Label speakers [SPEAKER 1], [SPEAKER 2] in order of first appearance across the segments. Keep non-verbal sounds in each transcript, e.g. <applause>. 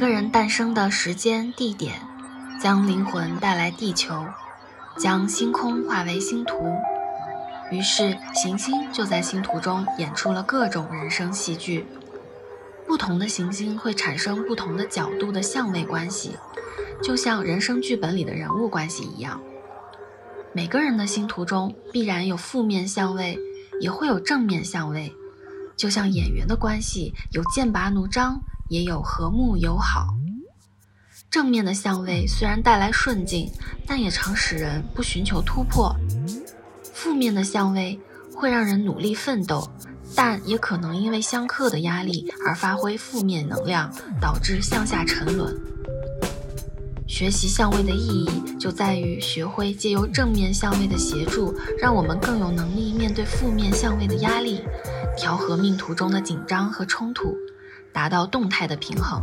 [SPEAKER 1] 一个人诞生的时间、地点，将灵魂带来地球，将星空化为星图。于是，行星就在星图中演出了各种人生戏剧。不同的行星会产生不同的角度的相位关系，就像人生剧本里的人物关系一样。每个人的星图中必然有负面相位，也会有正面相位。就像演员的关系，有剑拔弩张，也有和睦友好。正面的相位虽然带来顺境，但也常使人不寻求突破。负面的相位会让人努力奋斗，但也可能因为相克的压力而发挥负面能量，导致向下沉沦。学习相位的意义就在于学会借由正面相位的协助，让我们更有能力面对负面相位的压力，调和命途中的紧张和冲突，达到动态的平衡。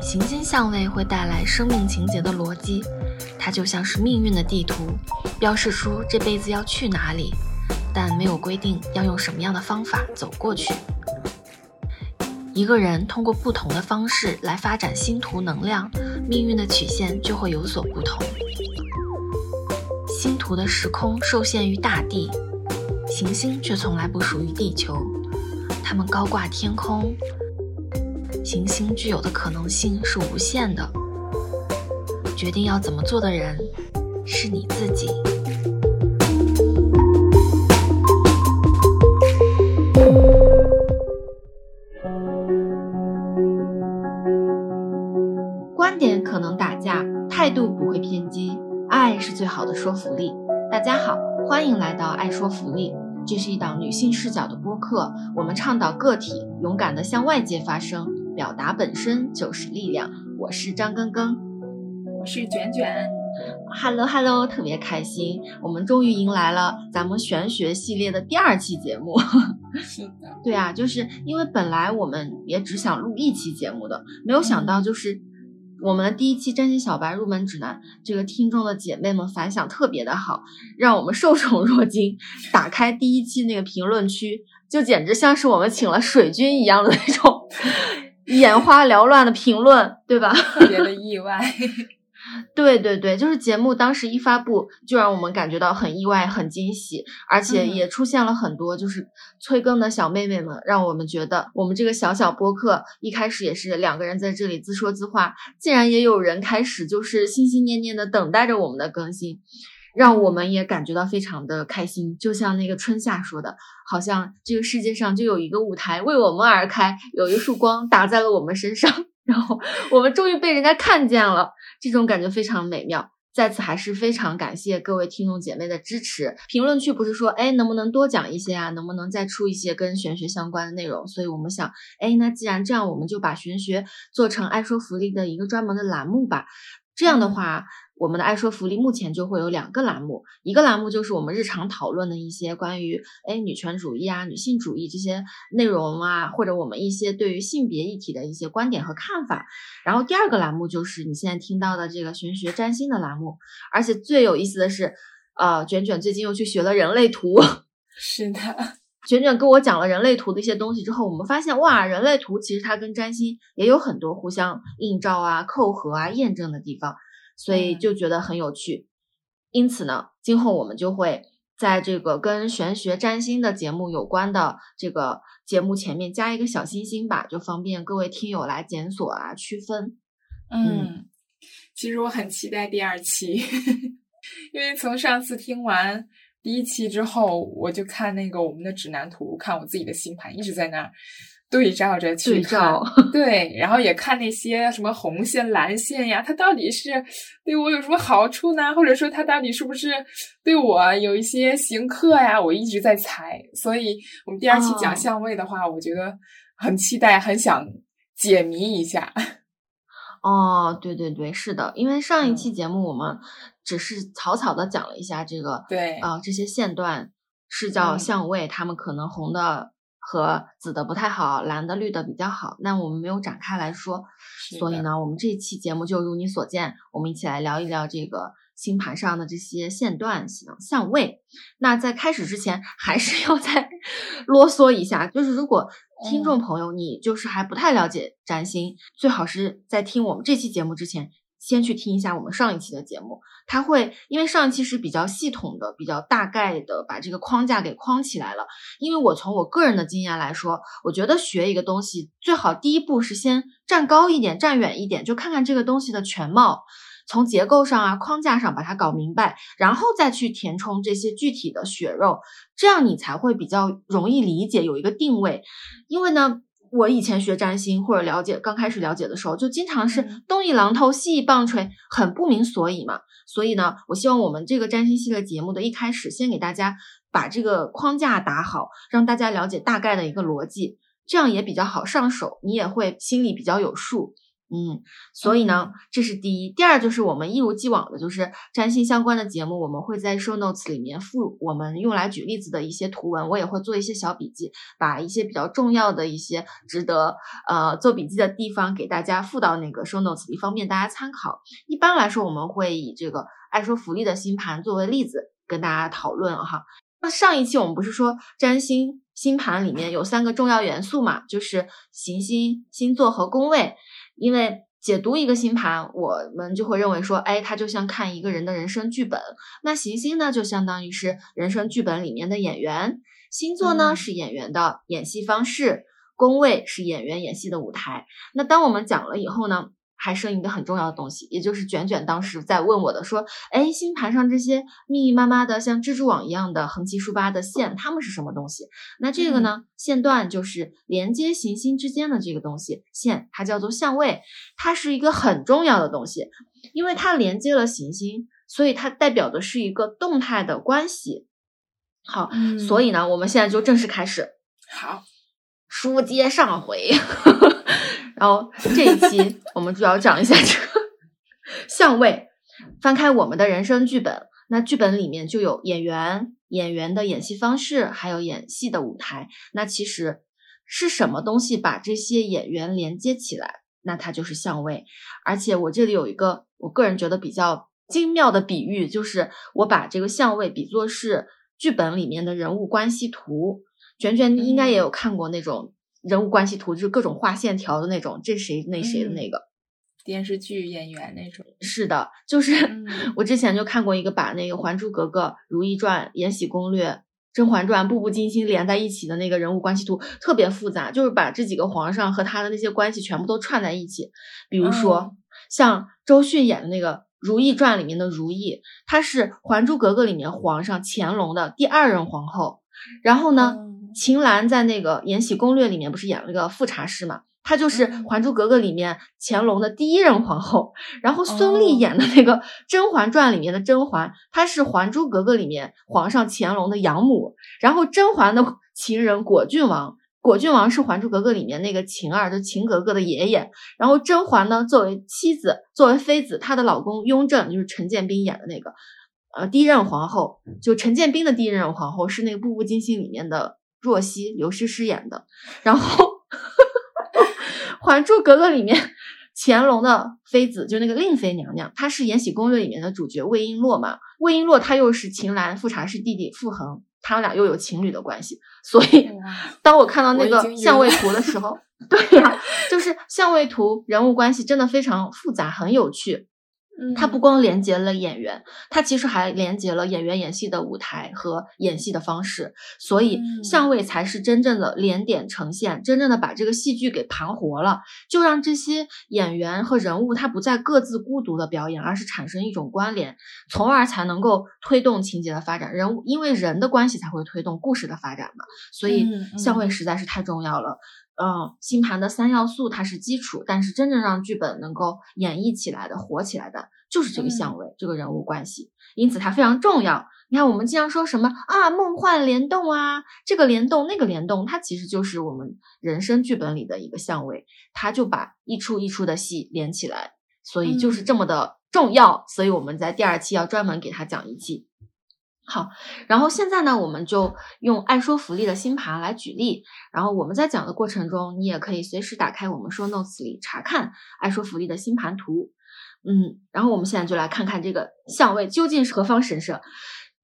[SPEAKER 1] 行星相位会带来生命情节的逻辑。它就像是命运的地图，标示出这辈子要去哪里，但没有规定要用什么样的方法走过去。一个人通过不同的方式来发展星图能量，命运的曲线就会有所不同。星图的时空受限于大地，行星却从来不属于地球，它们高挂天空，行星具有的可能性是无限的。决定要怎么做的人是你自己。观点可能打架，态度不会偏激，爱是最好的说服力。大家好，欢迎来到爱说服力，这是一档女性视角的播客，我们倡导个体勇敢的向外界发声，表达本身就是力量。我是张根根。
[SPEAKER 2] 我是卷卷
[SPEAKER 1] ，Hello Hello，特别开心，我们终于迎来了咱们玄学系列的第二期节目。
[SPEAKER 2] 是的，
[SPEAKER 1] 对啊，就是因为本来我们也只想录一期节目的，没有想到就是我们的第一期真心小白入门指南，这个听众的姐妹们反响特别的好，让我们受宠若惊。打开第一期那个评论区，就简直像是我们请了水军一样的那种 <laughs> 眼花缭乱的评论，对吧？
[SPEAKER 2] 特别的意外。
[SPEAKER 1] 对对对，就是节目当时一发布，就让我们感觉到很意外、很惊喜，而且也出现了很多就是催更的小妹妹们，让我们觉得我们这个小小播客一开始也是两个人在这里自说自话，竟然也有人开始就是心心念念的等待着我们的更新，让我们也感觉到非常的开心。就像那个春夏说的，好像这个世界上就有一个舞台为我们而开，有一束光打在了我们身上。<laughs> 然后我们终于被人家看见了，这种感觉非常美妙。在此还是非常感谢各位听众姐妹的支持。评论区不是说，哎，能不能多讲一些啊？能不能再出一些跟玄学相关的内容？所以我们想，哎，那既然这样，我们就把玄学做成爱说福利的一个专门的栏目吧。这样的话。我们的爱说福利目前就会有两个栏目，一个栏目就是我们日常讨论的一些关于哎女权主义啊、女性主义这些内容啊，或者我们一些对于性别议题的一些观点和看法。然后第二个栏目就是你现在听到的这个玄学占星的栏目，而且最有意思的是，呃，卷卷最近又去学了人类图。<laughs>
[SPEAKER 2] 是的，
[SPEAKER 1] 卷卷跟我讲了人类图的一些东西之后，我们发现哇，人类图其实它跟占星也有很多互相映照啊、扣合啊、验证的地方。所以就觉得很有趣，因此呢，今后我们就会在这个跟玄学占星的节目有关的这个节目前面加一个小星星吧，就方便各位听友来检索啊区分。
[SPEAKER 2] 嗯，其实我很期待第二期，<laughs> 因为从上次听完第一期之后，我就看那个我们的指南图，看我自己的星盘，一直在那儿。对照着去看，<laughs> 对，然后也看那些什么红线、蓝线呀，它到底是对我有什么好处呢？或者说它到底是不是对我有一些行克呀？我一直在猜，所以我们第二期讲相位的话，我觉得很期待，很想解谜一下。<laughs>
[SPEAKER 1] 哦，对对对，是的，因为上一期节目我们只是草草的讲了一下这个，
[SPEAKER 2] 对
[SPEAKER 1] 啊，这些线段是叫相位，他们可能红的。和紫的不太好，蓝的绿的比较好。那我们没有展开来说，所以呢，我们这期节目就如你所见，我们一起来聊一聊这个星盘上的这些线段、相相位。那在开始之前，还是要再 <laughs> 啰嗦一下，就是如果听众朋友你就是还不太了解占星，最好是在听我们这期节目之前。先去听一下我们上一期的节目，他会因为上一期是比较系统的、比较大概的把这个框架给框起来了。因为我从我个人的经验来说，我觉得学一个东西最好第一步是先站高一点、站远一点，就看看这个东西的全貌，从结构上啊、框架上把它搞明白，然后再去填充这些具体的血肉，这样你才会比较容易理解，有一个定位。因为呢。我以前学占星或者了解，刚开始了解的时候，就经常是东一榔头西一棒槌，很不明所以嘛。所以呢，我希望我们这个占星系列节目的一开始，先给大家把这个框架打好，让大家了解大概的一个逻辑，这样也比较好上手，你也会心里比较有数。嗯，所以呢，这是第一。第二就是我们一如既往的，就是占星相关的节目，我们会在 show notes 里面附我们用来举例子的一些图文，我也会做一些小笔记，把一些比较重要的一些值得呃做笔记的地方给大家附到那个 show notes 里，方便大家参考。一般来说，我们会以这个爱说福利的星盘作为例子跟大家讨论哈。那上一期我们不是说占星星盘里面有三个重要元素嘛，就是行星、星座和宫位。因为解读一个星盘，我们就会认为说，哎，它就像看一个人的人生剧本。那行星呢，就相当于是人生剧本里面的演员；星座呢，是演员的演戏方式；宫位是演员演戏的舞台。那当我们讲了以后呢？还剩一个很重要的东西，也就是卷卷当时在问我的，说：“哎，星盘上这些密密麻麻的像蜘蛛网一样的横七竖八的线，它们是什么东西？”那这个呢，线段就是连接行星之间的这个东西，线它叫做相位，它是一个很重要的东西，因为它连接了行星，所以它代表的是一个动态的关系。好，所以呢，我们现在就正式开始。
[SPEAKER 2] 好，
[SPEAKER 1] 书接上回。然后这一期 <laughs> 我们主要讲一下这个 <laughs> 相位。翻开我们的人生剧本，那剧本里面就有演员、演员的演戏方式，还有演戏的舞台。那其实是什么东西把这些演员连接起来？那它就是相位。而且我这里有一个我个人觉得比较精妙的比喻，就是我把这个相位比作是剧本里面的人物关系图。卷卷应该也有看过那种。人物关系图就是各种画线条的那种，这谁那谁的那个
[SPEAKER 2] 电视剧演员那种。
[SPEAKER 1] 是的，就是 <laughs> 我之前就看过一个把那个《还珠格格》《如懿传》《延禧攻略》《甄嬛传》《步步惊心》连在一起的那个人物关系图，特别复杂，就是把这几个皇上和他的那些关系全部都串在一起。比如说，像周迅演的那个《如懿传》里面的如懿，她是《还珠格格》里面皇上乾隆的第二任皇后，然后呢？秦岚在那个《延禧攻略》里面不是演了个富察氏嘛？她就是《还珠格格》里面乾隆的第一任皇后。然后孙俪演的那个《甄嬛传》里面的甄嬛，她是《还珠格格》里面皇上乾隆的养母。然后甄嬛的情人果郡王，果郡王是《还珠格格》里面那个晴儿，就晴格格的爷爷。然后甄嬛呢，作为妻子，作为妃子，她的老公雍正就是陈建斌演的那个，呃，第一任皇后，就陈建斌的第一任皇后是那个《步步惊心》里面的。若曦，刘诗诗演的。然后，<laughs>《还珠格格》里面乾隆的妃子就那个令妃娘娘，她是《延禧攻略》里面的主角魏璎珞嘛？魏璎珞她又是秦岚富察氏弟弟傅恒，他们俩又有情侣的关系。所以，<laughs> 当我看到那个相位图的时候，<laughs> 对呀，就是相位图人物关系真的非常复杂，很有趣。它不光连接了演员，它其实还连接了演员演戏的舞台和演戏的方式，所以相位才是真正的连点呈现，真正的把这个戏剧给盘活了，就让这些演员和人物他不再各自孤独的表演，而是产生一种关联，从而才能够推动情节的发展。人物因为人的关系才会推动故事的发展嘛，所以相位实在是太重要了。嗯，星盘的三要素它是基础，但是真正让剧本能够演绎起来的、火起来的，就是这个相位、这个人物关系，因此它非常重要。你看，我们经常说什么啊，梦幻联动啊，这个联动、那个联动，它其实就是我们人生剧本里的一个相位，它就把一出一出的戏连起来，所以就是这么的重要。所以我们在第二期要专门给它讲一期。好，然后现在呢，我们就用爱说福利的星盘来举例。然后我们在讲的过程中，你也可以随时打开我们说 notes 里查看爱说福利的星盘图。嗯，然后我们现在就来看看这个相位究竟是何方神圣。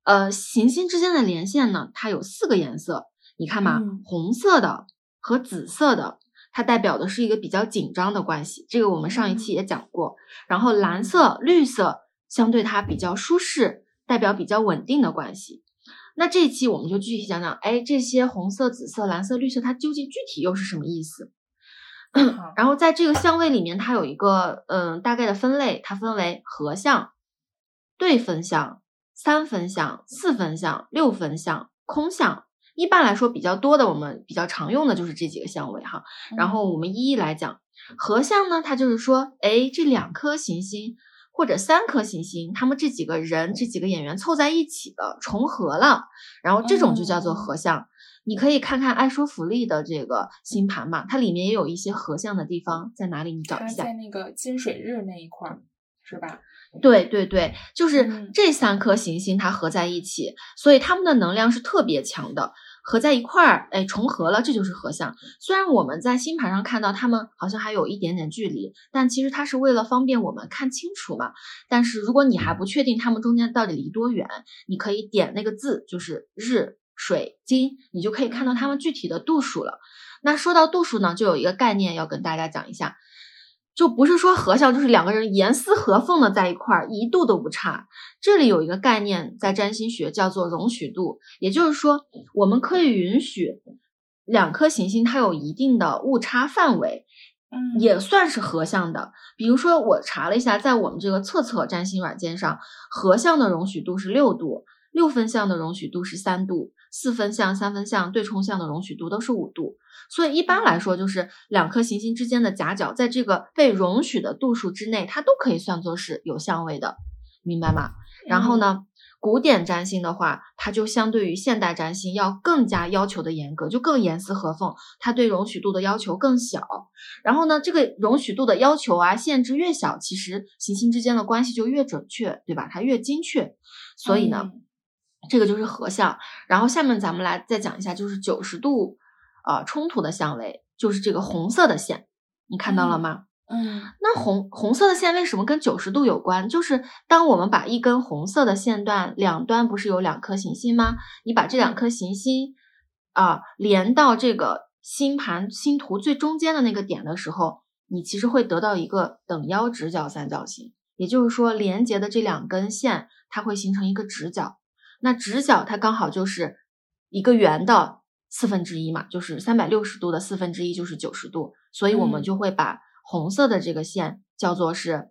[SPEAKER 1] 呃，行星之间的连线呢，它有四个颜色，你看嘛，
[SPEAKER 2] 嗯
[SPEAKER 1] 红色的和紫色的，它代表的是一个比较紧张的关系，这个我们上一期也讲过。然后蓝色、绿色相对它比较舒适，代表比较稳定的关系。那这一期我们就具体讲讲，哎，这些红色、紫色、蓝色、绿色，它究竟具体又是什么意思？<clears throat> 然后在这个相位里面，它有一个嗯大概的分类，它分为合相、对分相、三分相、四分相、六分相、空相。一般来说，比较多的我们比较常用的就是这几个相位哈。然后我们一一来讲，合相呢，它就是说，哎，这两颗行星或者三颗行星，他们这几个人、这几个演员凑在一起的重合了，然后这种就叫做合相。你可以看看爱说福利的这个星盘嘛，它里面也有一些合相的地方，在哪里？你找一下
[SPEAKER 2] 在。那个金水日那一块儿，是吧？
[SPEAKER 1] 对对对，就是
[SPEAKER 2] 嗯
[SPEAKER 1] 这三颗行星它合在一起，所以它们的能量是特别强的，合在一块儿，哎，重合了，这就是合相。虽然我们在星盘上看到它们好像还有一点点距离，但其实它是为了方便我们看清楚嘛。但是如果你还不确定它们中间到底离多远，你可以点那个字，就是日、水、金，你就可以看到它们具体的度数了。那说到度数呢，就有一个概念要跟大家讲一下。就不是说合相，就是两个人严丝合缝的在一块儿，一度都不差。这里有一个概念，在占星学叫做容许度，也就是说，我们可以允许两颗行星它有一定的误差范围，
[SPEAKER 2] 嗯
[SPEAKER 1] 也算是合相的。比如说，我查了一下，在我们这个测测占星软件上，合相的容许度是六度，六分相的容许度是三度，四分相、三分相、对冲相的容许度都是五度。所以一般来说，就是两颗行星之间的夹角，在这个被容许的度数之内，它都可以算作是有相位的，明白吗？然后呢，古典占星的话，它就相对于现代占星要更加要求的严格，就更严丝合缝，它对容许度的要求更小。然后呢，这个容许度的要求啊，限制越小，其实行星之间的关系就越准确，对吧？它越精确。所以呢，
[SPEAKER 2] 嗯
[SPEAKER 1] 这个就是合相。然后下面咱们来再讲一下，就是九十度啊、呃冲突的相位，就是这个红色的线，你看到了
[SPEAKER 2] 嗯
[SPEAKER 1] 吗？
[SPEAKER 2] 嗯
[SPEAKER 1] 那红红色的线为什么跟九十度有关？就是当我们把一根红色的线段两端不是有两颗行星吗？你把这两颗行星啊、连到这个星盘星图最中间的那个点的时候，你其实会得到一个等腰直角三角形。也就是说，连接的这两根线，它会形成一个直角。那直角它刚好就是一个圆的四分之一嘛，就是三百六十度的四分之一就是九十度，所以我们
[SPEAKER 2] 嗯
[SPEAKER 1] 就会把红色的这个线叫做是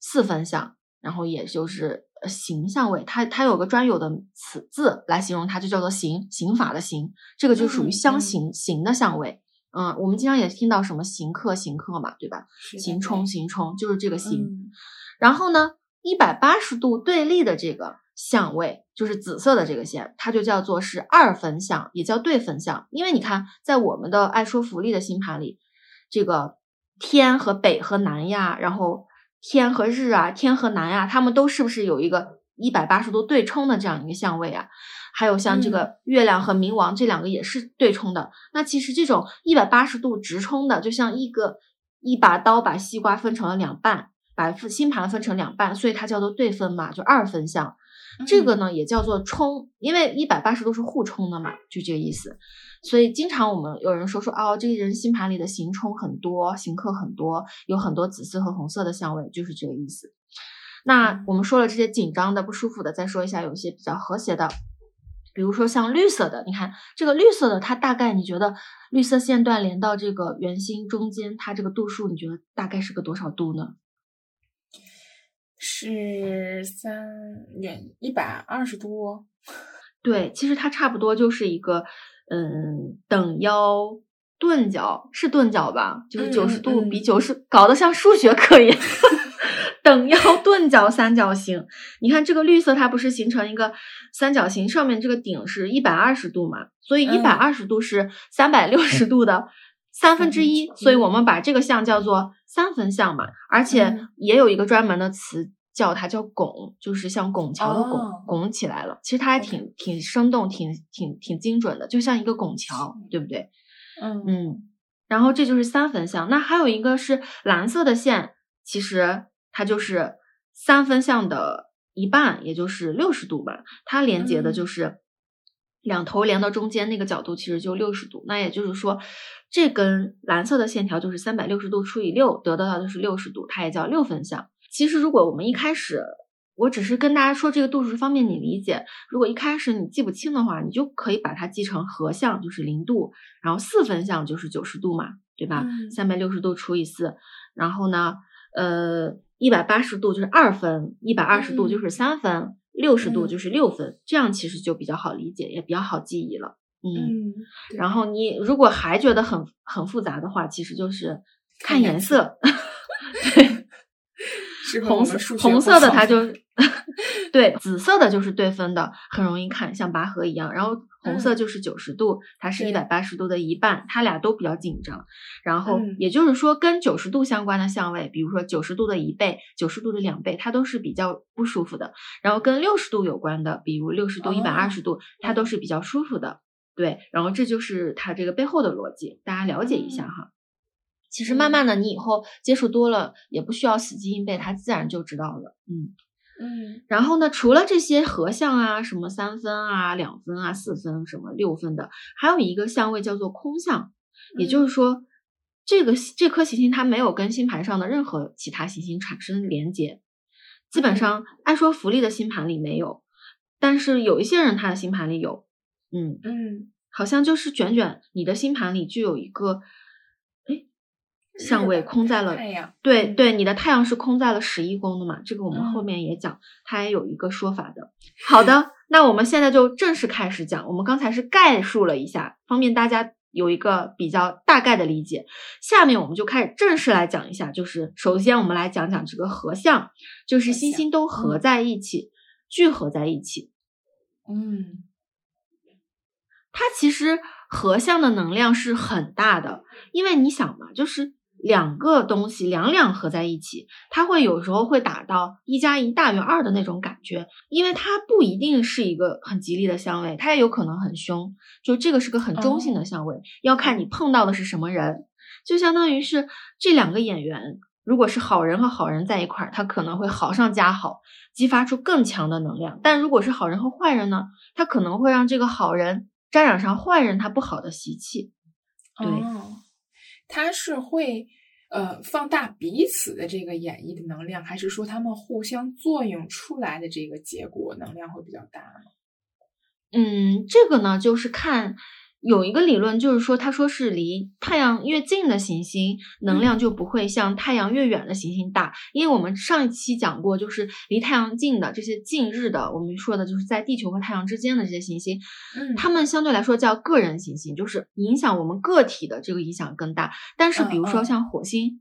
[SPEAKER 1] 四分相，然后也就是呃形相位，它它有个专有的词字来形容它，就叫做刑刑法的刑，这个就属于
[SPEAKER 2] 嗯
[SPEAKER 1] 相
[SPEAKER 2] 嗯
[SPEAKER 1] 刑刑的相位。嗯，我们经常也听到什么刑克刑克嘛，对吧？刑冲刑冲就是这个刑。
[SPEAKER 2] 嗯
[SPEAKER 1] 然后呢，一百八十度对立的这个相位，就是紫色的这个线，它就叫做是二分相，也叫对分相。因为你看，在我们的爱说福利的星盘里，这个天和北和南呀，然后天和日啊，天和南呀，它们都是不是有一个一百八十度对冲的这样一个相位啊？还有像这个月亮和冥王这两个也是对冲的。那其实这种一百八十度直冲的，就像一个一把刀把西瓜分成了两半。把星盘分成两半，所以它叫做对分嘛，就二分相。这个呢也叫做冲，因为一百八十度是互冲的嘛，就这个意思。所以经常我们有人说说哦，这个人星盘里的行冲很多，行克很多，有很多紫色和红色的相位，就是这个意思。那我们说了这些紧张的、不舒服的，再说一下有一些比较和谐的，比如说像绿色的，你看这个绿色的，它大概你觉得绿色线段连到这个圆心中间，它这个度数你觉得大概是个多少度呢？
[SPEAKER 2] 是三远一百二十度，<laughs>
[SPEAKER 1] 对，其实它差不多就是一个，嗯，等腰钝角是钝角吧？就是
[SPEAKER 2] 嗯
[SPEAKER 1] 九十
[SPEAKER 2] 嗯
[SPEAKER 1] 度比
[SPEAKER 2] 嗯
[SPEAKER 1] 九十、搞得像数学课一样。<laughs> 等腰钝角三角形，你看这个绿色它不是形成一个三角形，上面这个顶是一百二十度嘛，所以一百二十度是三百六十度的三分之一，所以我们把这个项叫做三分像嘛，而且
[SPEAKER 2] 嗯
[SPEAKER 1] 也有一个专门的词叫它叫拱，就是像拱桥的拱，
[SPEAKER 2] 哦
[SPEAKER 1] 拱起来了。其实它还挺挺生动，挺挺挺精准的，就像一个拱桥，对不对？
[SPEAKER 2] 嗯
[SPEAKER 1] 嗯，然后这就是三分像。那还有一个是蓝色的线，其实它就是三分像的一半，也就是六十度吧。它连接的就是两头连到中间那个角度，其实就六十度。那也就是说，这根蓝色的线条就是三百六十度除以六，得到的就是六十度，它也叫六分相。其实如果我们一开始，我只是跟大家说这个度数方便你理解。如果一开始你记不清的话，你就可以把它记成合相，就是零度，然后四分项就是九十度嘛，对吧？三百六十度除以四，然后呢，呃，一百八十度就是二分，一百二十度就是三分，六十度就是六分，这样其实就比较好理解，也比较好记忆了。
[SPEAKER 2] 嗯，
[SPEAKER 1] 然后你如果还觉得很很复杂的话，其实就是看颜色，<laughs> 对。<laughs> 红色红色的它就 <laughs> 对，紫色的就是对分的，很容易看，像拔河一样。然后红色就是九十度，它是一百八十度的一半，它俩都比较紧张。然后也就是说，跟九十度相关的相位，比如说九十度的一倍、九十度的两倍，它都是比较不舒服的。然后跟六十度有关的，比如六十度、一百二十度，它都是比较舒服的。对，然后这就是它这个背后的逻辑，大家了解一下哈。其实慢慢的，你以后接触多了，也不需要死记硬背，它自然就知道了。
[SPEAKER 2] 嗯嗯。
[SPEAKER 1] 然后呢，除了这些合相啊，什么三分啊、两分啊、四分、什么六分的，还有一个相位叫做空相，也就是说，这个这颗行星它没有跟星盘上的任何其他行星产生连接，基本上按说福利的星盘里没有，但是有一些人他的星盘里有。
[SPEAKER 2] 嗯嗯，
[SPEAKER 1] 好像就是卷卷，你的星盘里就有一个。相位空在了太阳，对对，你的太阳是空在了十一宫的嘛？这个我们后面也讲，它也有一个说法的。好的，<laughs> 那我们现在就正式开始讲。我们刚才是概述了一下，方便大家有一个比较大概的理解。下面我们就开始正式来讲一下，就是首先我们来讲讲这个合相，就是星星都合在一起，聚合在一起。
[SPEAKER 2] 嗯，
[SPEAKER 1] 它其实合相的能量是很大的，因为你想嘛，就是。两个东西两两合在一起，它会有时候会打到一加一大于二的那种感觉，因为它不一定是一个很吉利的相位，它也有可能很凶。就这个是个很中性的相位，要看你碰到的是什么人。就相当于是这两个演员，如果是好人和好人在一块儿，他可能会好上加好，激发出更强的能量；但如果是好人和坏人呢，他可能会让这个好人沾染上坏人他不好的习气。对。
[SPEAKER 2] 他是会呃放大彼此的这个演绎的能量，还是说他们互相作用出来的这个结果能量会比较大呢？
[SPEAKER 1] 嗯，这个呢就是看。有一个理论就是说，他说是离太阳越近的行星能量就不会像太阳越远的行星大，因为我们上一期讲过，就是离太阳近的这些近日的，我们说的就是在地球和太阳之间的这些行星，
[SPEAKER 2] 嗯，
[SPEAKER 1] 它们相对来说叫个人行星，就是影响我们个体的这个影响更大。但是比如说像火星、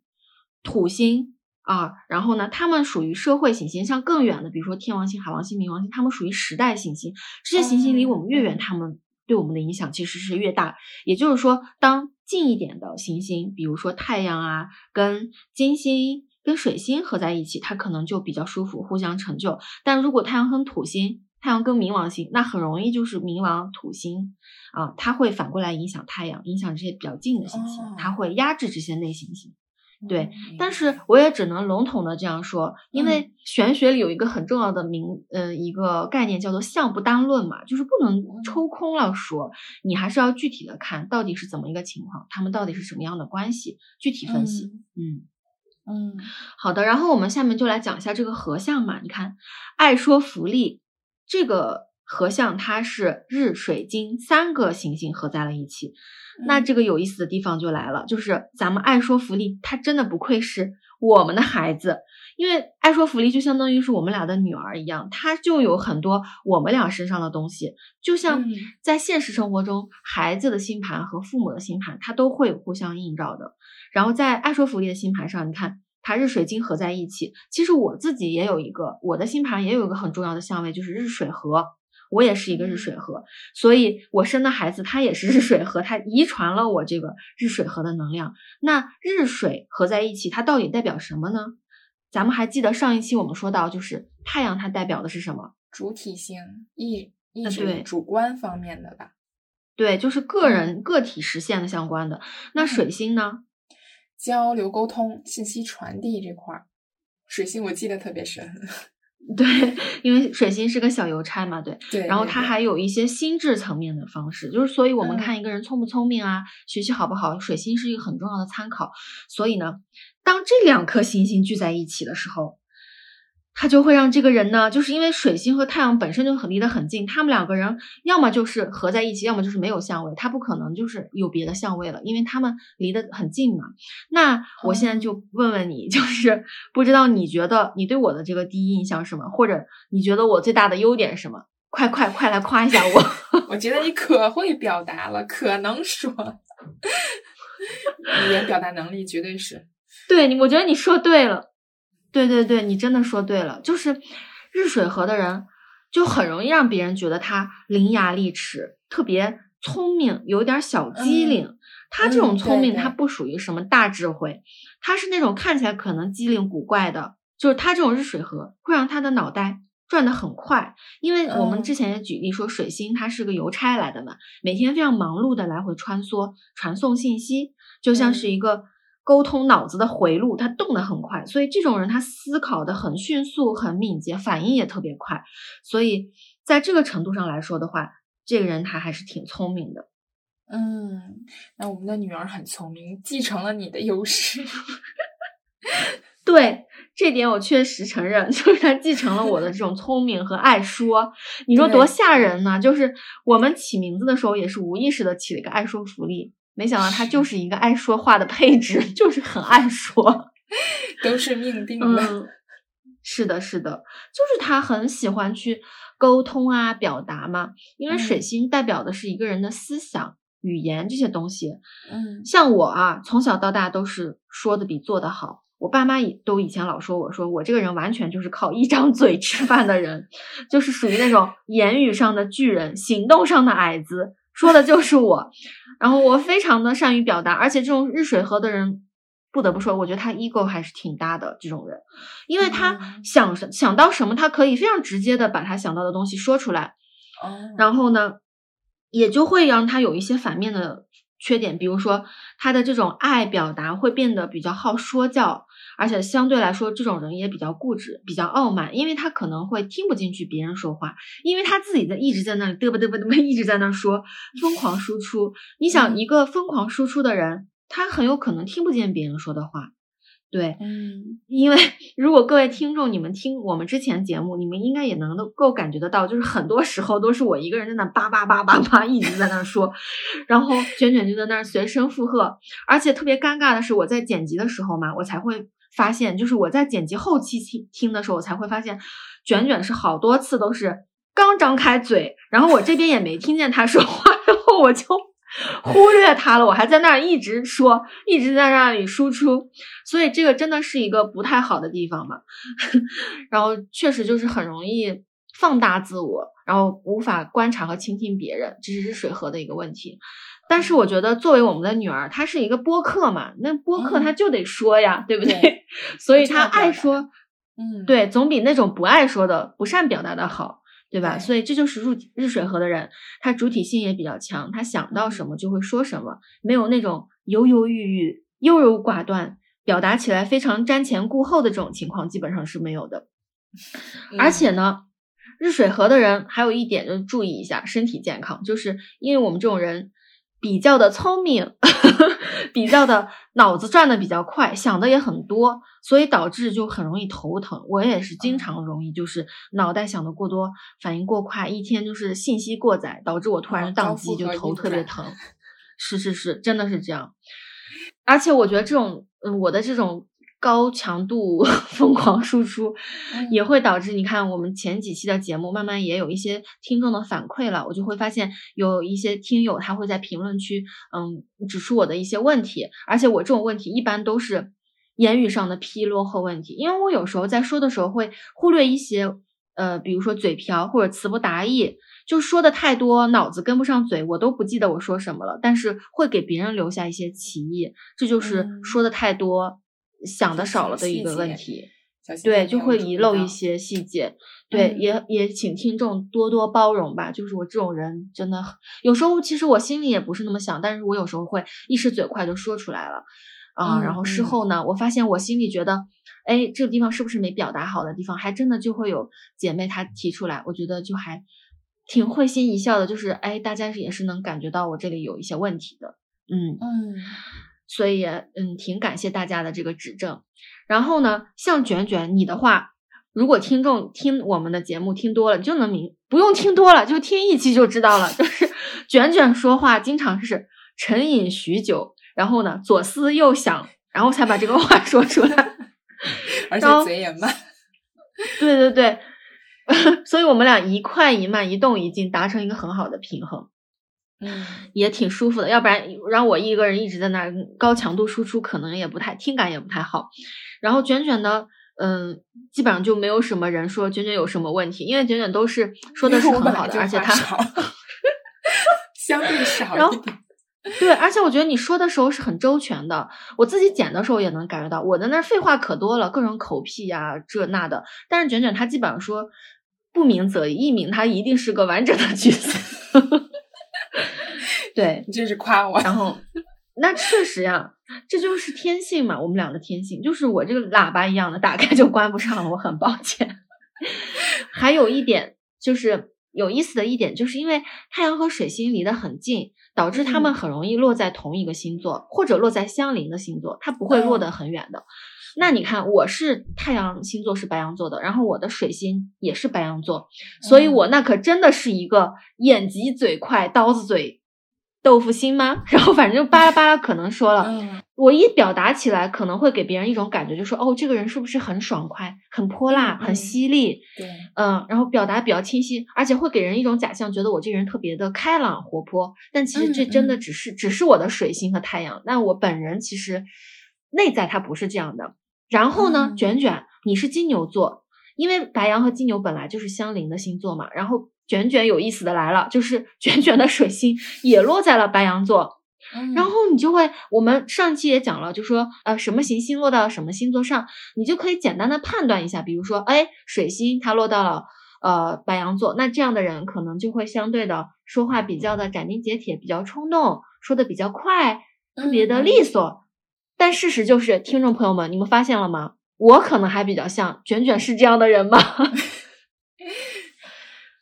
[SPEAKER 1] 土星啊，然后呢，它们属于社会行星，像更远的，比如说天王星、海王星、冥王星，它们属于时代行星，这些行星离我们越远，它们。对我们的影响其实是越大，也就是说，当近一点的行星，比如说太阳啊，跟金星、跟水星合在一起，它可能就比较舒服，互相成就。但如果太阳跟土星、太阳跟冥王星，那很容易就是冥王、土星啊，它会反过来影响太阳，影响这些比较近的行星，它会压制这些内行星。对，但是我也只能笼统的这样说，因为。玄学里有一个很重要的名，呃，一个概念叫做相不单论嘛，就是不能抽空了说，你还是要具体的看到底是怎么一个情况，他们到底是什么样的关系，具体分析。
[SPEAKER 2] 嗯嗯，
[SPEAKER 1] 好的，然后我们下面就来讲一下这个合相嘛，你看，爱说福利这个合相，它是日水金三个行星合在了一起。那这个有意思的地方就来了，就是咱们爱说福利，它真的不愧是我们的孩子，因为爱说福利就相当于是我们俩的女儿一样，他就有很多我们俩身上的东西，就像在现实生活中，孩子的星盘和父母的星盘，它都会互相映照的。然后在爱说福利的星盘上，你看它日水金合在一起，其实我自己也有一个，我的星盘也有一个很重要的相位，就是日水合。我也是一个日水合，所以我生的孩子他也是日水合，他遗传了我这个日水合的能量。那日水合在一起，它到底代表什么呢？咱们还记得上一期我们说到，就是太阳它代表的是什么？
[SPEAKER 2] 主体性，意意识主观方面的吧？
[SPEAKER 1] 对，就是个人个体实现的相关的。那水星呢？
[SPEAKER 2] 交流沟通、信息传递这块儿。水星我记得特别深。
[SPEAKER 1] 对，因为水星是个小邮差嘛，对。
[SPEAKER 2] 对。
[SPEAKER 1] 然后他还有一些心智层面的方式，就是所以我们
[SPEAKER 2] 嗯
[SPEAKER 1] 看一个人聪不聪明啊，学习好不好，水星是一个很重要的参考。所以呢，当这两颗行星聚在一起的时候，它就会让这个人呢，就是因为水星和太阳本身就很离得很近，他们两个人要么就是合在一起，要么就是没有相位，他不可能就是有别的相位了，因为他们离得很近嘛。那我现在就问问你，就是不知道你觉得你对我的这个第一印象是什么，或者你觉得我最大的优点是什么？快快快来夸一下我！<laughs>
[SPEAKER 2] 我觉得你可会表达了，可能说，<laughs> 语言表达能力绝对是。
[SPEAKER 1] 对你，我觉得你说对了。对对对，你真的说对了，就是日水河的人就很容易让别人觉得他伶牙俐齿，特别聪明，有点小机灵。
[SPEAKER 2] 嗯、
[SPEAKER 1] 他这种聪明，
[SPEAKER 2] 嗯、
[SPEAKER 1] 他不属于什么大智慧，他是那种看起来可能机灵古怪的。就是他这种日水河会让他的脑袋转得很快，因为我们之前也举例说，水星它是个邮差来的嘛，每天非常忙碌的来回穿梭传送信息，就像是一个。沟通脑子的回路，他动得很快，所以这种人他思考的很迅速、很敏捷，反应也特别快。所以在这个程度上来说的话，这个人他还是挺聪明的。
[SPEAKER 2] 嗯，那我们的女儿很聪明，继承了你的优势。<laughs> <laughs>
[SPEAKER 1] 对这点我确实承认，就是他继承了我的这种聪明和爱说。你说多吓人呢？就是我们起名字的时候也是无意识的起了一个爱说福利。没想到他就是一个爱说话的配置，<laughs> 就是很爱说，
[SPEAKER 2] 都是命定的。
[SPEAKER 1] 嗯，是的，是的，就是他很喜欢去沟通啊，表达嘛。因为水星代表的是一个人的思想、语言这些东西。
[SPEAKER 2] 嗯，
[SPEAKER 1] 像我啊，从小到大都是说的比做的好。我爸妈也都以前老说我说我这个人完全就是靠一张嘴吃饭的人，就是属于那种言语上的巨人，行动上的矮子。说的就是我，然后我非常的善于表达，而且这种日水河的人，不得不说，我觉得他 ego 还是挺大的。这种人，因为他想想到什么，他可以非常直接的把他想到的东西说出来，然后呢，也就会让他有一些反面的缺点，比如说他的这种爱表达会变得比较好说教。而且相对来说，这种人也比较固执，比较傲慢，因为他可能会听不进去别人说话，因为他自己在一直在那里嘚啵嘚啵嘚啵一直在那说，疯狂输出。你想，一个疯狂输出的人，他很有可能听不见别人说的话。对，
[SPEAKER 2] 嗯，
[SPEAKER 1] 因为 <laughs> 如果各位听众你们听我们之前节目，你们应该也能够感觉得到，就是很多时候都是我一个人在那叭叭叭叭叭一直在那说，然后卷卷就在那儿随声附和，而且特别尴尬的是，我在剪辑的时候嘛，我才会。发现就是我在剪辑后期听听的时候，我才会发现，卷卷是好多次都是刚张开嘴，然后我这边也没听见他说话，<laughs> 然后我就忽略他了，我还在那儿一直说，一直在那里输出，所以这个真的是一个不太好的地方嘛。<laughs> 然后确实就是很容易放大自我，然后无法观察和倾听别人，这是水河的一个问题。但是我觉得，作为我们的女儿，她是一个播客嘛，那播客她就得说呀，对不对？所以她爱说，
[SPEAKER 2] 嗯，
[SPEAKER 1] 对，总比那种不爱说的、不善表达的好，对吧？
[SPEAKER 2] 对
[SPEAKER 1] 所以这就是入日水河的人，他主体性也比较强，他想到什么就会说什么，没有那种犹犹豫豫、优柔寡断，表达起来非常瞻前顾后的这种情况，基本上是没有的。<laughs> 而且呢，日水河的人还有一点就注意一下身体健康，就是因为我们这种人比较的聪明，<laughs> 比较的脑子转的比较快，想的也很多，所以导致就很容易头疼。我也是经常容易就是脑袋想的过多，反应过快，一天就是信息过载，导致我突然宕机，就头特别疼。是是是，真的是这样。而且我觉得这种，嗯，我的这种高强度 <laughs> 疯狂输出，
[SPEAKER 2] 嗯。
[SPEAKER 1] 也会导致你看我们前几期的节目，慢慢也有一些听众的反馈了，我就会发现有一些听友他会在评论区，嗯，指出我的一些问题，而且我这种问题一般都是言语上的纰漏和问题，因为我有时候在说的时候会忽略一些，呃，比如说嘴瓢或者词不达意，就说的太多，脑子跟不上嘴，我都不记得我说什么了，但是会给别人留下一些歧义，这就是
[SPEAKER 2] 嗯。
[SPEAKER 1] 说的太多，想的少了的一个问题。对，就会遗漏一些细节。对，
[SPEAKER 2] 嗯
[SPEAKER 1] 也也请听众多多包容吧。就是我这种人，真的有时候其实我心里也不是那么想，但是我有时候会一时嘴快就说出来了。啊，
[SPEAKER 2] 嗯
[SPEAKER 1] 然后事
[SPEAKER 2] 嗯
[SPEAKER 1] 后呢，我发现我心里觉得，哎，这个地方是不是没表达好的地方，还真的就会有姐妹她提出来，我觉得就还挺会心一笑的，就是哎，大家也是能感觉到我这里有一些问题的，嗯。
[SPEAKER 2] 嗯
[SPEAKER 1] 所以嗯，挺感谢大家的这个指正。然后呢，像卷卷你的话，如果听众听我们的节目听多了，你就能明，不用听多了，就听一期就知道了。<laughs> 就是卷卷说话经常是沉吟许久，然后呢左思右想，然后才把这个话 <laughs> 说出来。<laughs>
[SPEAKER 2] 而且嘴也慢。
[SPEAKER 1] 对对对，所以我们俩一快一慢，一动一静，达成一个很好的平衡。
[SPEAKER 2] 嗯
[SPEAKER 1] 也挺舒服的，要不然让我一个人一直在那儿高强度输出，可能也不太听感也不太好。然后卷卷呢，嗯，基本上就没有什么人说卷卷有什么问题，因为卷卷都是说的是很好的，而且他 <laughs>
[SPEAKER 2] 相对少
[SPEAKER 1] 然后
[SPEAKER 2] 一点。
[SPEAKER 1] 对，而且我觉得你说的时候是很周全的，我自己剪的时候也能感觉到，我在那儿废话可多了，各种口癖呀、这那的，但是卷卷他基本上说不鸣则已，一鸣他一定是个完整的句子。对，
[SPEAKER 2] 你这是夸我。
[SPEAKER 1] 然后，那确实呀，这就是天性嘛，我们俩的天性，就是我这个喇叭一样的，打开就关不上了，我很抱歉。<laughs> 还有一点就是有意思的一点，就是因为太阳和水星离得很近，导致它们
[SPEAKER 2] 嗯
[SPEAKER 1] 很容易落在同一个星座，或者落在相邻的星座，它不会落得很远的。那你看，我是太阳星座是白羊座的，然后我的水星也是白羊座，所以我那可真的是一个眼疾嘴快、刀子嘴豆腐心吗？<laughs> 然后反正就巴拉巴拉可能说了，
[SPEAKER 2] 嗯
[SPEAKER 1] 我一表达起来可能会给别人一种感觉，就说哦，这个人是不是很爽快、很泼辣、
[SPEAKER 2] 嗯
[SPEAKER 1] 很犀利？
[SPEAKER 2] 对，
[SPEAKER 1] 嗯，然后表达比较清晰，而且会给人一种假象，觉得我这个人特别的开朗活泼。但其实这
[SPEAKER 2] 嗯
[SPEAKER 1] 真的
[SPEAKER 2] 嗯
[SPEAKER 1] 只是、只是我的水星和太阳，那我本人其实内在它不是这样的。然后呢，
[SPEAKER 2] 嗯
[SPEAKER 1] 卷卷，你是金牛座，因为白羊和金牛本来就是相邻的星座嘛。然后卷卷有意思的来了，就是 <laughs> 卷卷的水星也落在了白羊座，
[SPEAKER 2] 嗯
[SPEAKER 1] 然后你就会，我们上期也讲了，就说呃什么行星落到什么星座上，你就可以简单的判断一下，比如说，哎，水星它落到了呃白羊座，那这样的人可能就会相对的说话比较的斩钉截铁，比较冲动，说的比较快，特别的
[SPEAKER 2] 嗯
[SPEAKER 1] 利索。但事实就是，听众朋友们，你们发现了吗？我可能还比较像卷卷是这样的人吗？<laughs>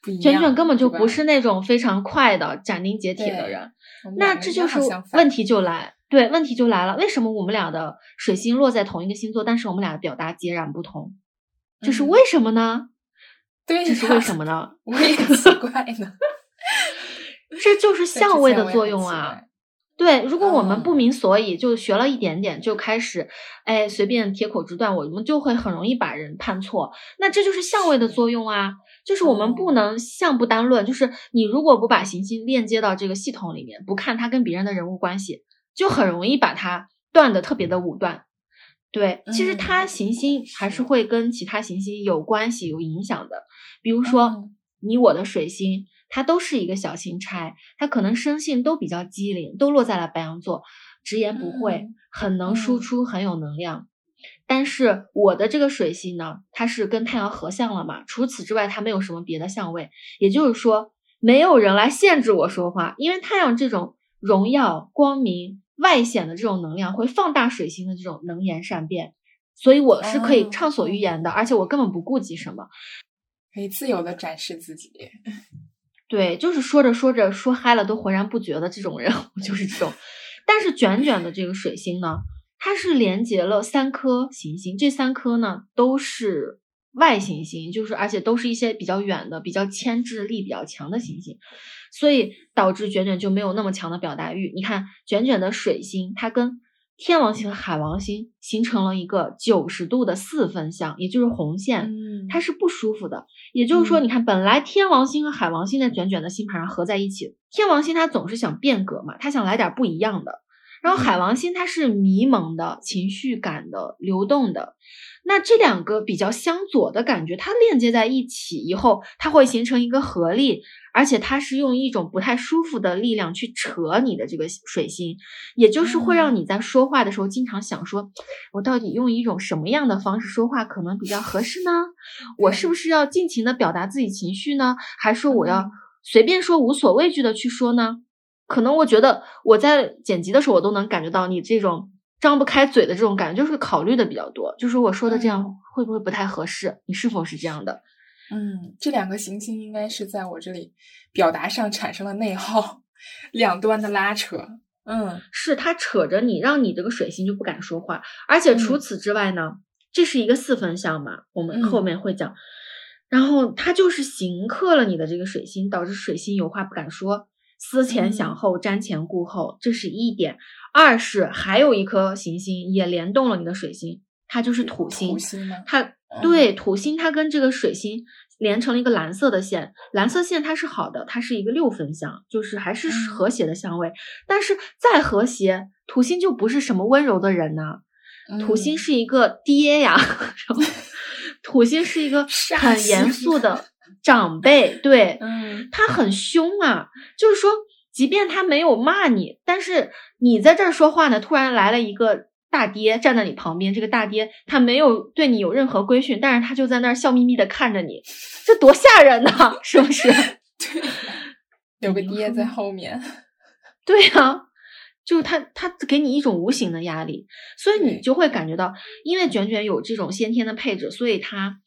[SPEAKER 2] 不
[SPEAKER 1] 卷卷根本就不是那种非常快的、斩钉截铁的人。那这就是问题就来，对，问题就来了。为什么我们俩的水星落在同一个星座，但是我们俩的表达截然不同？这是
[SPEAKER 2] 嗯
[SPEAKER 1] 为什么呢？
[SPEAKER 2] 对
[SPEAKER 1] 这是为什么呢？<laughs>
[SPEAKER 2] 我也奇怪呢。<laughs>
[SPEAKER 1] 这就是相位的作用啊。对，如果我们
[SPEAKER 2] 哦
[SPEAKER 1] 不明所以，就学了一点点，就开始，哎，随便铁口直断，我们就会很容易把人判错。那这就是相位的作用啊，就是我们不
[SPEAKER 2] 哦
[SPEAKER 1] 能相不单论，就是你如果不把行星链接到这个系统里面，不看它跟别人的人物关系，就很容易把它断的特别的武断。对，其实它
[SPEAKER 2] 嗯
[SPEAKER 1] 行星还是
[SPEAKER 2] 是
[SPEAKER 1] 会跟其他行星有关系、有影响的。比如说，
[SPEAKER 2] 嗯
[SPEAKER 1] 你我的水星，它都是一个小星差，它可能生性都比较机灵，都落在了白羊座，直言不讳，
[SPEAKER 2] 嗯
[SPEAKER 1] 很能输
[SPEAKER 2] 嗯
[SPEAKER 1] 出，很有能量。但是我的这个水星呢，它是跟太阳合相了嘛，除此之外，它没有什么别的相位，也就是说，没有人来限制我说话，因为太阳这种荣耀、光明、外显的这种能量，会放大水星的这种能言善辩，所以我是可以
[SPEAKER 2] 哦
[SPEAKER 1] 畅所欲言的，而且我根本不顾及什么。
[SPEAKER 2] 可以自由的展示自己。<laughs>
[SPEAKER 1] 对，就是说着说着说嗨了都浑然不觉的这种人，我就是这种。但是卷卷的这个水星呢，它是连接了三颗行星，这三颗呢都是外行星，就是而且都是一些比较远的、比较牵制力比较强的行星，所以导致卷卷就没有那么强的表达欲。你看卷卷的水星，它跟天王星和海王星形成了一个九十度的四分相，也就是红线。
[SPEAKER 2] 嗯
[SPEAKER 1] 它是不舒服的。也就是说，
[SPEAKER 2] 嗯
[SPEAKER 1] 你看，本来天王星和海王星在卷卷的星盘上合在一起，天王星它总是想变革嘛，它想来点不一样的。然后海
[SPEAKER 2] 嗯
[SPEAKER 1] 王星它是迷蒙的、情绪感的、流动的。那这两个比较相左的感觉，它链接在一起以后，它会形成一个合力，而且它是用一种不太舒服的力量去扯你的这个水星，也就是会让
[SPEAKER 2] 嗯
[SPEAKER 1] 你在说话的时候经常想说，我到底用一种什么样的方式说话可能比较合适呢？我是不是要尽情的表达自己情绪呢？还是我要
[SPEAKER 2] 嗯
[SPEAKER 1] 随便说、无所畏惧的去说呢？可能我觉得我在剪辑的时候，我都能感觉到你这种张不开嘴的这种感觉，就是考虑的比较多。就是我说的这样会不会不太合适？你是否是这样的？
[SPEAKER 2] 嗯，这两个行星应该是在我这里表达上产生了内耗，两端的拉扯。嗯，
[SPEAKER 1] 是它扯着你，让你这个水星就不敢说话。而且除此之外呢，这是一个四分相嘛，我们后面会讲。然后它就是刑克了你的这个水星，导致水星有话不敢说，思前想后，瞻前顾后，这是一点。二是还有一颗行星也联动了你的水星，它就是土星。
[SPEAKER 2] 土星吗？
[SPEAKER 1] 它对土星，它跟这个水星连成了一个蓝色的线。蓝色线它是好的，它是一个六分相，就是还是和谐的相位。但是再和谐，土星就不是什么温柔的人呢。土星是一个爹呀。<laughs> <laughs> 土星是一个很严肃的长辈，对，
[SPEAKER 2] 嗯，
[SPEAKER 1] 他很凶啊。就是说，即便他没有骂你，但是你在这儿说话呢，突然来了一个大爹站在你旁边，这个大爹他没有对你有任何规训，但是他就在那儿笑眯眯的看着你，这多吓人呐，是不是？<laughs>
[SPEAKER 2] 对，有个爹在后面。<laughs>
[SPEAKER 1] 对呀。就是他，他给你一种无形的压力，所以你就会感觉到，因为卷卷有这种先天的配置，所以他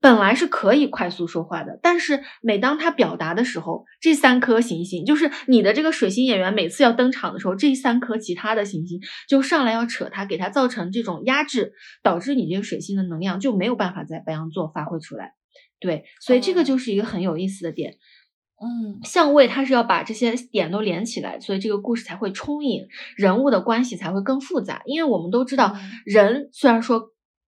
[SPEAKER 1] 本来是可以快速说话的。但是每当他表达的时候，这三颗行星，就是你的这个水星演员，每次要登场的时候，这三颗其他的行星就上来要扯他，给他造成这种压制，导致你这个水星的能量就没有办法在白羊座发挥出来。对，所以这个就是一个很有意思的点。
[SPEAKER 2] 嗯，
[SPEAKER 1] 相位它是要把这些点都连起来，所以这个故事才会充盈，人物的关系才会更复杂。因为我们都知道，人虽然说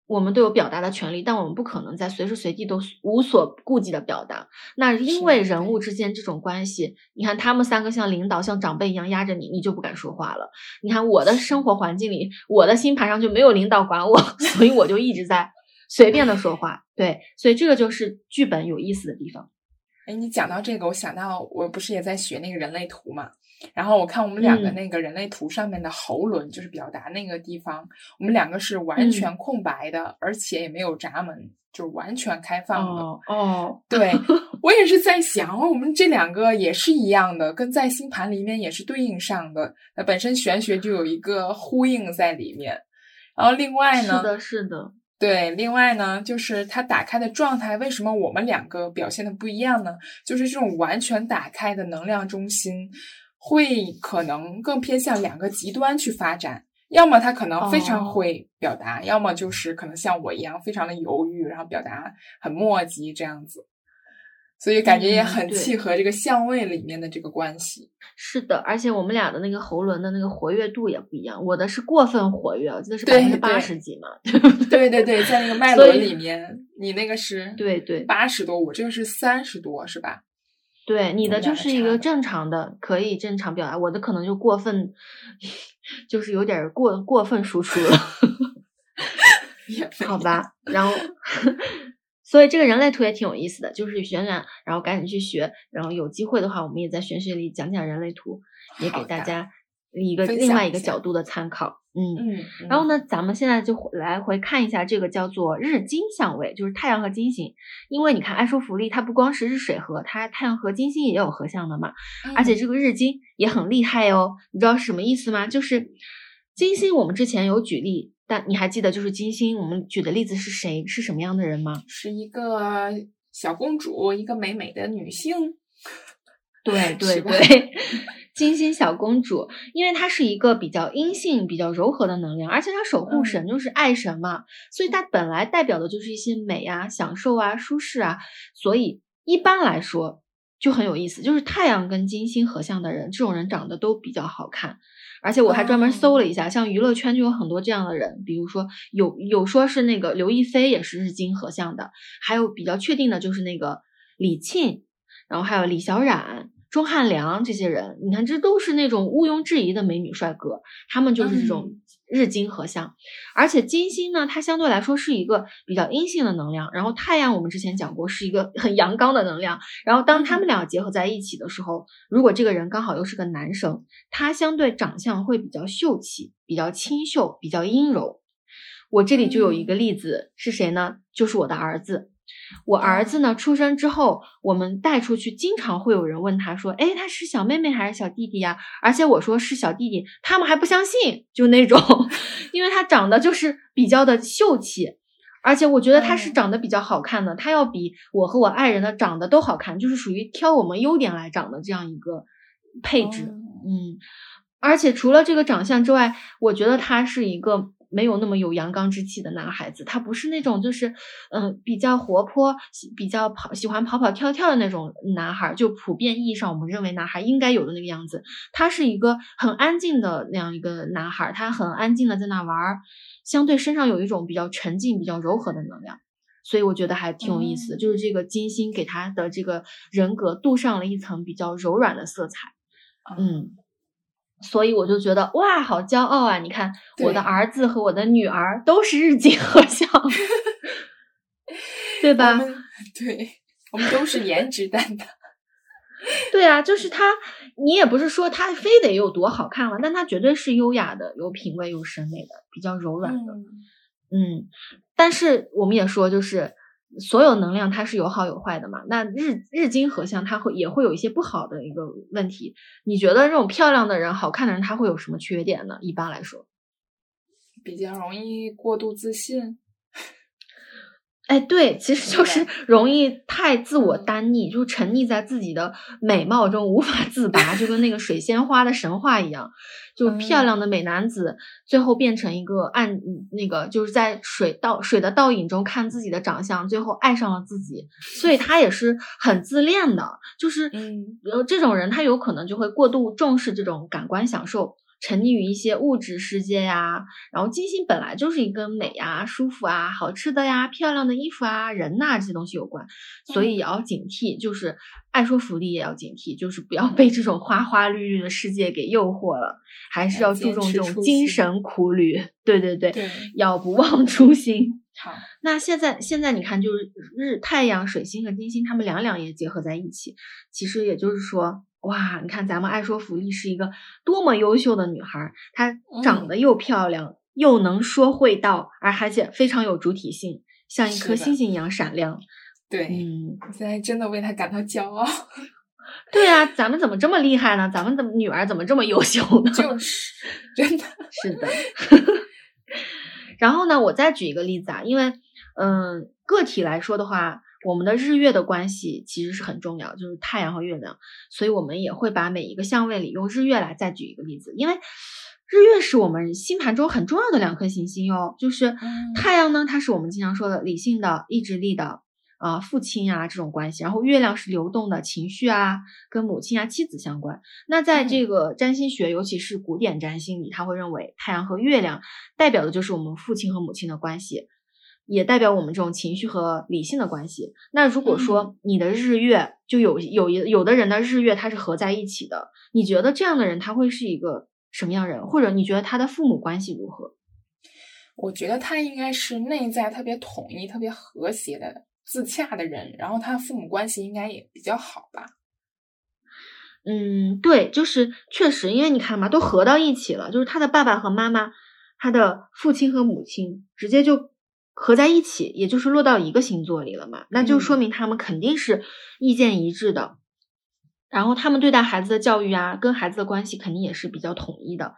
[SPEAKER 1] 我们都有表达的权利，但我们不可能在随时随地都无所顾忌的表达。那因为人物之间这种关系，你看他们三个像领导、像长辈一样压着你，你就不敢说话了。你看我的生活环境里，我的星盘上就没有领导管我，<laughs> 所以我就一直在随便的说话。对，所以这个就是剧本有意思的地方。
[SPEAKER 2] 哎，你讲到这个，我想到我不是也在学那个人类图嘛？然后我看我们两个那个人类图上面的喉轮，就是表达那个地方，我们两个是完全空白的，而且也没有闸门，就是完全开放的。
[SPEAKER 1] 哦，
[SPEAKER 2] 对我也是在想，我们这两个也是一样的，跟在星盘里面也是对应上的。那本身玄学就有一个呼应在里面。然后另外呢？
[SPEAKER 1] 是的，是的。
[SPEAKER 2] 对，另外呢，就是它打开的状态，为什么我们两个表现的不一样呢？就是这种完全打开的能量中心，会可能更偏向两个极端去发展，要么他可能非常会表达，要么就是可能像我一样非常的犹豫，然后表达很墨迹这样子。所以感觉也很契合这个相位里面的这个关系。
[SPEAKER 1] 是的，而且我们俩的那个喉轮的那个活跃度也不一样，我的是过分活跃，我记得是百分之八十几嘛。<laughs>
[SPEAKER 2] 对对对，在那个脉轮里面，你那个是
[SPEAKER 1] 对对
[SPEAKER 2] 八十多，我这个是三十多，是吧？
[SPEAKER 1] 对，你的就是一个正常的，可以正常表达，我的可能就过分，<laughs> 就是有点过过分输出了。<laughs> 好吧，然后。<laughs> 所以这个人类图也挺有意思的，就是选选，然后赶紧去学，然后有机会的话，我们也在玄学里讲讲人类图，也给大家一个另外一个角度的参考。
[SPEAKER 2] 嗯
[SPEAKER 1] 嗯。然后呢，咱们现在就来回看一下这个叫做日金相位，就是太阳和金星。因为你看爱说福利，它不光是日水合，它太阳和金星也有合相的嘛。而且这个日金也很厉害哦，你知道是什么意思吗？就是金星，我们之前有举例。但你还记得，就是金星，我们举的例子是谁？是什么样的人吗？
[SPEAKER 2] 是一个小公主，一个美美的女性。<laughs>
[SPEAKER 1] 对对对，金星小公主，因为她是一个比较阴性、比较柔和的能量，而且她守护神就是爱神嘛，所以她本来代表的就是一些美啊、享受啊、舒适啊，所以一般来说就很有意思。就是太阳跟金星合相的人，这种人长得都比较好看。而且我还专门搜了一下，像娱乐圈就有很多这样的人，比如说有有说是那个刘亦菲也是日金合相的，还有比较确定的就是那个李沁，然后还有李小冉、钟汉良这些人，你看这都是那种毋庸置疑的美女帅哥，他们就是这种。日金合相，而且金星呢，它相对来说是一个比较阴性的能量，然后太阳我们之前讲过是一个很阳刚的能量，然后当他们俩结合在一起的时候，如果这个人刚好又是个男生，他相对长相会比较秀气，比较清秀，比较阴柔。我这里就有一个例子是谁呢？就是我的儿子，我儿子呢出生之后，我们带出去，经常会有人问他说：“哎，他是小妹妹还是小弟弟呀？”而且我说是小弟弟，他们还不相信，就那种，<laughs> 因为他长得就是比较的秀气，而且我觉得他是长得比较好看的，他要比我和我爱人的长得都好看，就是属于挑我们优点来长的这样一个配置。嗯，而且除了这个长相之外，我觉得他是一个。没有那么有阳刚之气的男孩子，他不是那种就是，嗯，比较活泼、比较跑、喜欢跑跑跳跳的那种男孩，就普遍意义上我们认为男孩应该有的那个样子。他是一个很安静的那样一个男孩，他很安静的在那玩，相对身上有一种比较沉静、比较柔和的能量，所以我觉得还挺有意思的。就是这个金星给他的这个人格镀上了一层比较柔软的色彩，嗯。所以我就觉得哇，好骄傲啊！你看，我的儿子和我的女儿都是日金合相，对吧？
[SPEAKER 2] 对，我们都是颜值担当。<laughs>
[SPEAKER 1] 对啊，就是他，你也不是说他非得有多好看了，但他绝对是优雅的、有品味、有审美的、比较柔软的。嗯，但是我们也说，就是。所有能量它是有好有坏的嘛？那日日金合相，它会也会有一些不好的一个问题。你觉得这种漂亮的人、好看的人，他会有什么缺点呢？一般来说，
[SPEAKER 2] 比较容易过度自信。
[SPEAKER 1] 哎，对，其实就是。容易太自我单溺，就沉溺在自己的美貌中无法自拔，就跟那个水仙花的神话一样，就漂亮的美男子最后变成一个暗那个，就是在水倒水的倒影中看自己的长相，最后爱上了自己，所以他也是很自恋的，就是呃这种人他有可能就会过度重视这种感官享受。沉溺于一些物质世界呀，然后金星本来就是一跟美呀、舒服啊、好吃的呀、漂亮的衣服啊、人呐这些东西有关，所以也要警惕，就是爱说福利也要警惕，就是不要被这种花花绿绿的世界给诱惑了，还是要注重这种精神苦旅。对对对，要不忘 <laughs> 初心。
[SPEAKER 2] 好，
[SPEAKER 1] 那现在现在你看，就是日太阳、水星和金星，他们两两也结合在一起，其实也就是说。哇，你看咱们爱说福利是一个多么优秀的女孩，她长得又漂亮，又能说会道，而而且非常有主体性，像一颗星星一样闪亮。
[SPEAKER 2] 对，
[SPEAKER 1] 嗯，
[SPEAKER 2] 我现在真的为她感到骄傲。<laughs>
[SPEAKER 1] 对啊，咱们怎么这么厉害呢？咱们的女儿怎么这么优秀呢？
[SPEAKER 2] 就是真的
[SPEAKER 1] 是的。<laughs> 然后呢，我再举一个例子啊，因为嗯，个体来说的话。我们的日月的关系其实是很重要，就是太阳和月亮，所以我们也会把每一个相位里用日月来再举一个例子，因为日月是我们星盘中很重要的两颗行星哟。就是太阳呢，它是我们经常说的理性的、意志力的啊，父亲啊这种关系，然后月亮是流动的情绪啊，跟母亲啊、妻子相关。那在这个占星学，尤其是古典占星里，他会认为太阳和月亮代表的就是我们父亲和母亲的关系。也代表我们这种情绪和理性的关系。那如果说你的日月就有有一有的人的日月它是合在一起的，你觉得这样的人他会是一个什么样人？或者你觉得他的父母关系如何？
[SPEAKER 2] 我觉得他应该是内在特别统一、特别和谐的自洽的人，然后他父母关系应该也比较好吧？
[SPEAKER 1] 嗯，对，就是确实，因为你看嘛，都合到一起了，就是他的爸爸和妈妈，他的父亲和母亲直接就。合在一起，也就是落到一个星座里了嘛，那就说明他们肯定是意见一致的，然后他们对待孩子的教育啊，跟孩子的关系肯定也是比较统一的。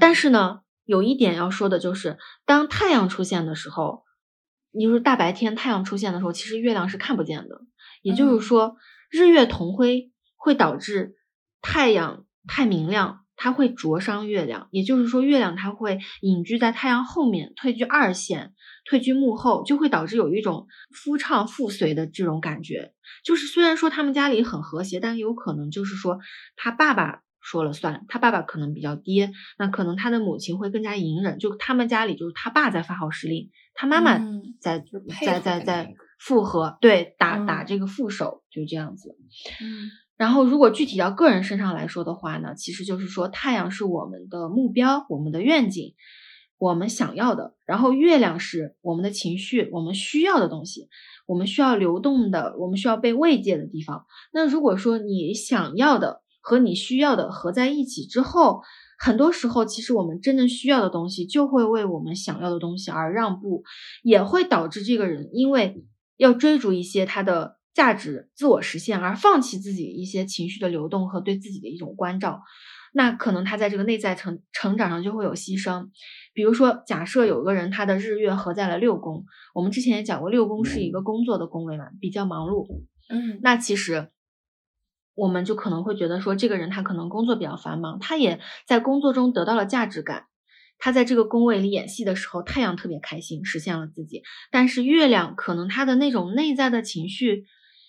[SPEAKER 1] 但是呢，有一点要说的就是，当太阳出现的时候，你说大白天太阳出现的时候，其实月亮是看不见的。也就是说，日月同辉会导致太阳太明亮。它会灼伤月亮，也就是说，月亮它会隐居在太阳后面，退居二线，退居幕后，就会导致有一种夫唱妇随的这种感觉。就是虽然说他们家里很和谐，但有可能就是说他爸爸说了算，他爸爸可能比较爹，那可能他的母亲会更加隐忍，就他们家里就是他爸在发号施令，他妈妈在在在在附和，对，打打这个副手，就这样子。
[SPEAKER 2] 嗯。
[SPEAKER 1] 然后，如果具体到个人身上来说的话呢，其实就是说，太阳是我们的目标、我们的愿景、我们想要的；然后月亮是我们的情绪、我们需要的东西、我们需要流动的、我们需要被慰藉的地方。那如果说你想要的和你需要的合在一起之后，很多时候，其实我们真正需要的东西就会为我们想要的东西而让步，也会导致这个人因为要追逐一些他的价值、自我实现，而放弃自己一些情绪的流动和对自己的一种关照，那可能他在这个内在成成长上就会有牺牲。比如说，假设有个人他的日月合在了六宫，我们之前也讲过，六宫是一个工作的宫位嘛，比较忙碌。
[SPEAKER 2] 嗯
[SPEAKER 1] 那其实我们就可能会觉得说，这个人他可能工作比较繁忙，他也在工作中得到了价值感。他在这个宫位里演戏的时候，太阳特别开心，实现了自己。但是月亮可能他的那种内在的情绪，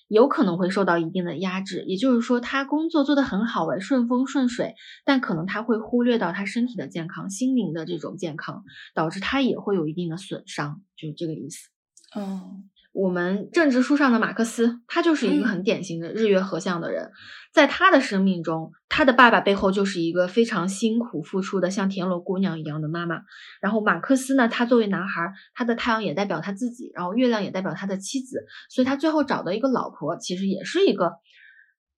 [SPEAKER 1] 有可能会受到一定的压制。也就是说，他工作做得很好，哎，顺风顺水，但可能他会忽略到他身体的健康、心灵的这种健康，导致他也会有一定的损伤，就是这个意思。
[SPEAKER 2] 嗯
[SPEAKER 1] 我们政治书上的马克思，他就是一个
[SPEAKER 2] 嗯
[SPEAKER 1] 很典型的日月合相的人。在他的生命中，他的爸爸背后就是一个非常辛苦付出的像田螺姑娘一样的妈妈。然后马克思呢，他作为男孩，他的太阳也代表他自己，然后月亮也代表他的妻子，所以他最后找的一个老婆，其实也是一个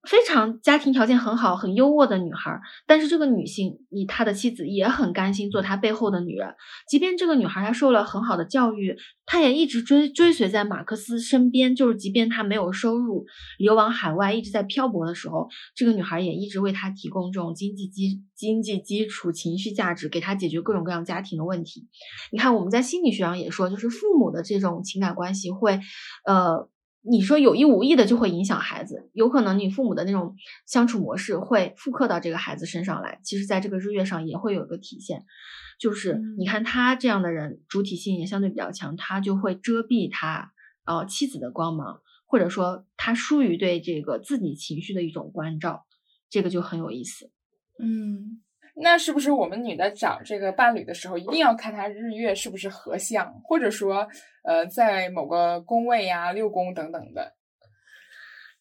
[SPEAKER 1] 非常家庭条件很好、很优渥的女孩。但是这个女性，以他的妻子也很甘心做他背后的女人，即便这个女孩她受了很好的教育，她也一直追追随在马克思身边，就是即便她没有收入，流亡海外，一直在漂泊的时候，这个女孩也一直为他提供这种经济基经济基础、情绪价值，给他解决各种各样家庭的问题。你看，我们在心理学上也说，就是父母的这种情感关系会，呃。你说有意无意的就会影响孩子，有可能你父母的那种相处模式会复刻到这个孩子身上来。其实，在这个日月上也会有一个体现，就是你看他这样的人，主体性也相对比较强，他就会遮蔽他呃妻子的光芒，或者说他疏于对这个自己情绪的一种关照，这个就很有意思。
[SPEAKER 2] 嗯，那是不是我们女的找这个伴侣的时候，一定要看他日月是不是合相，或者说，呃，在某个宫位呀、六宫等等的？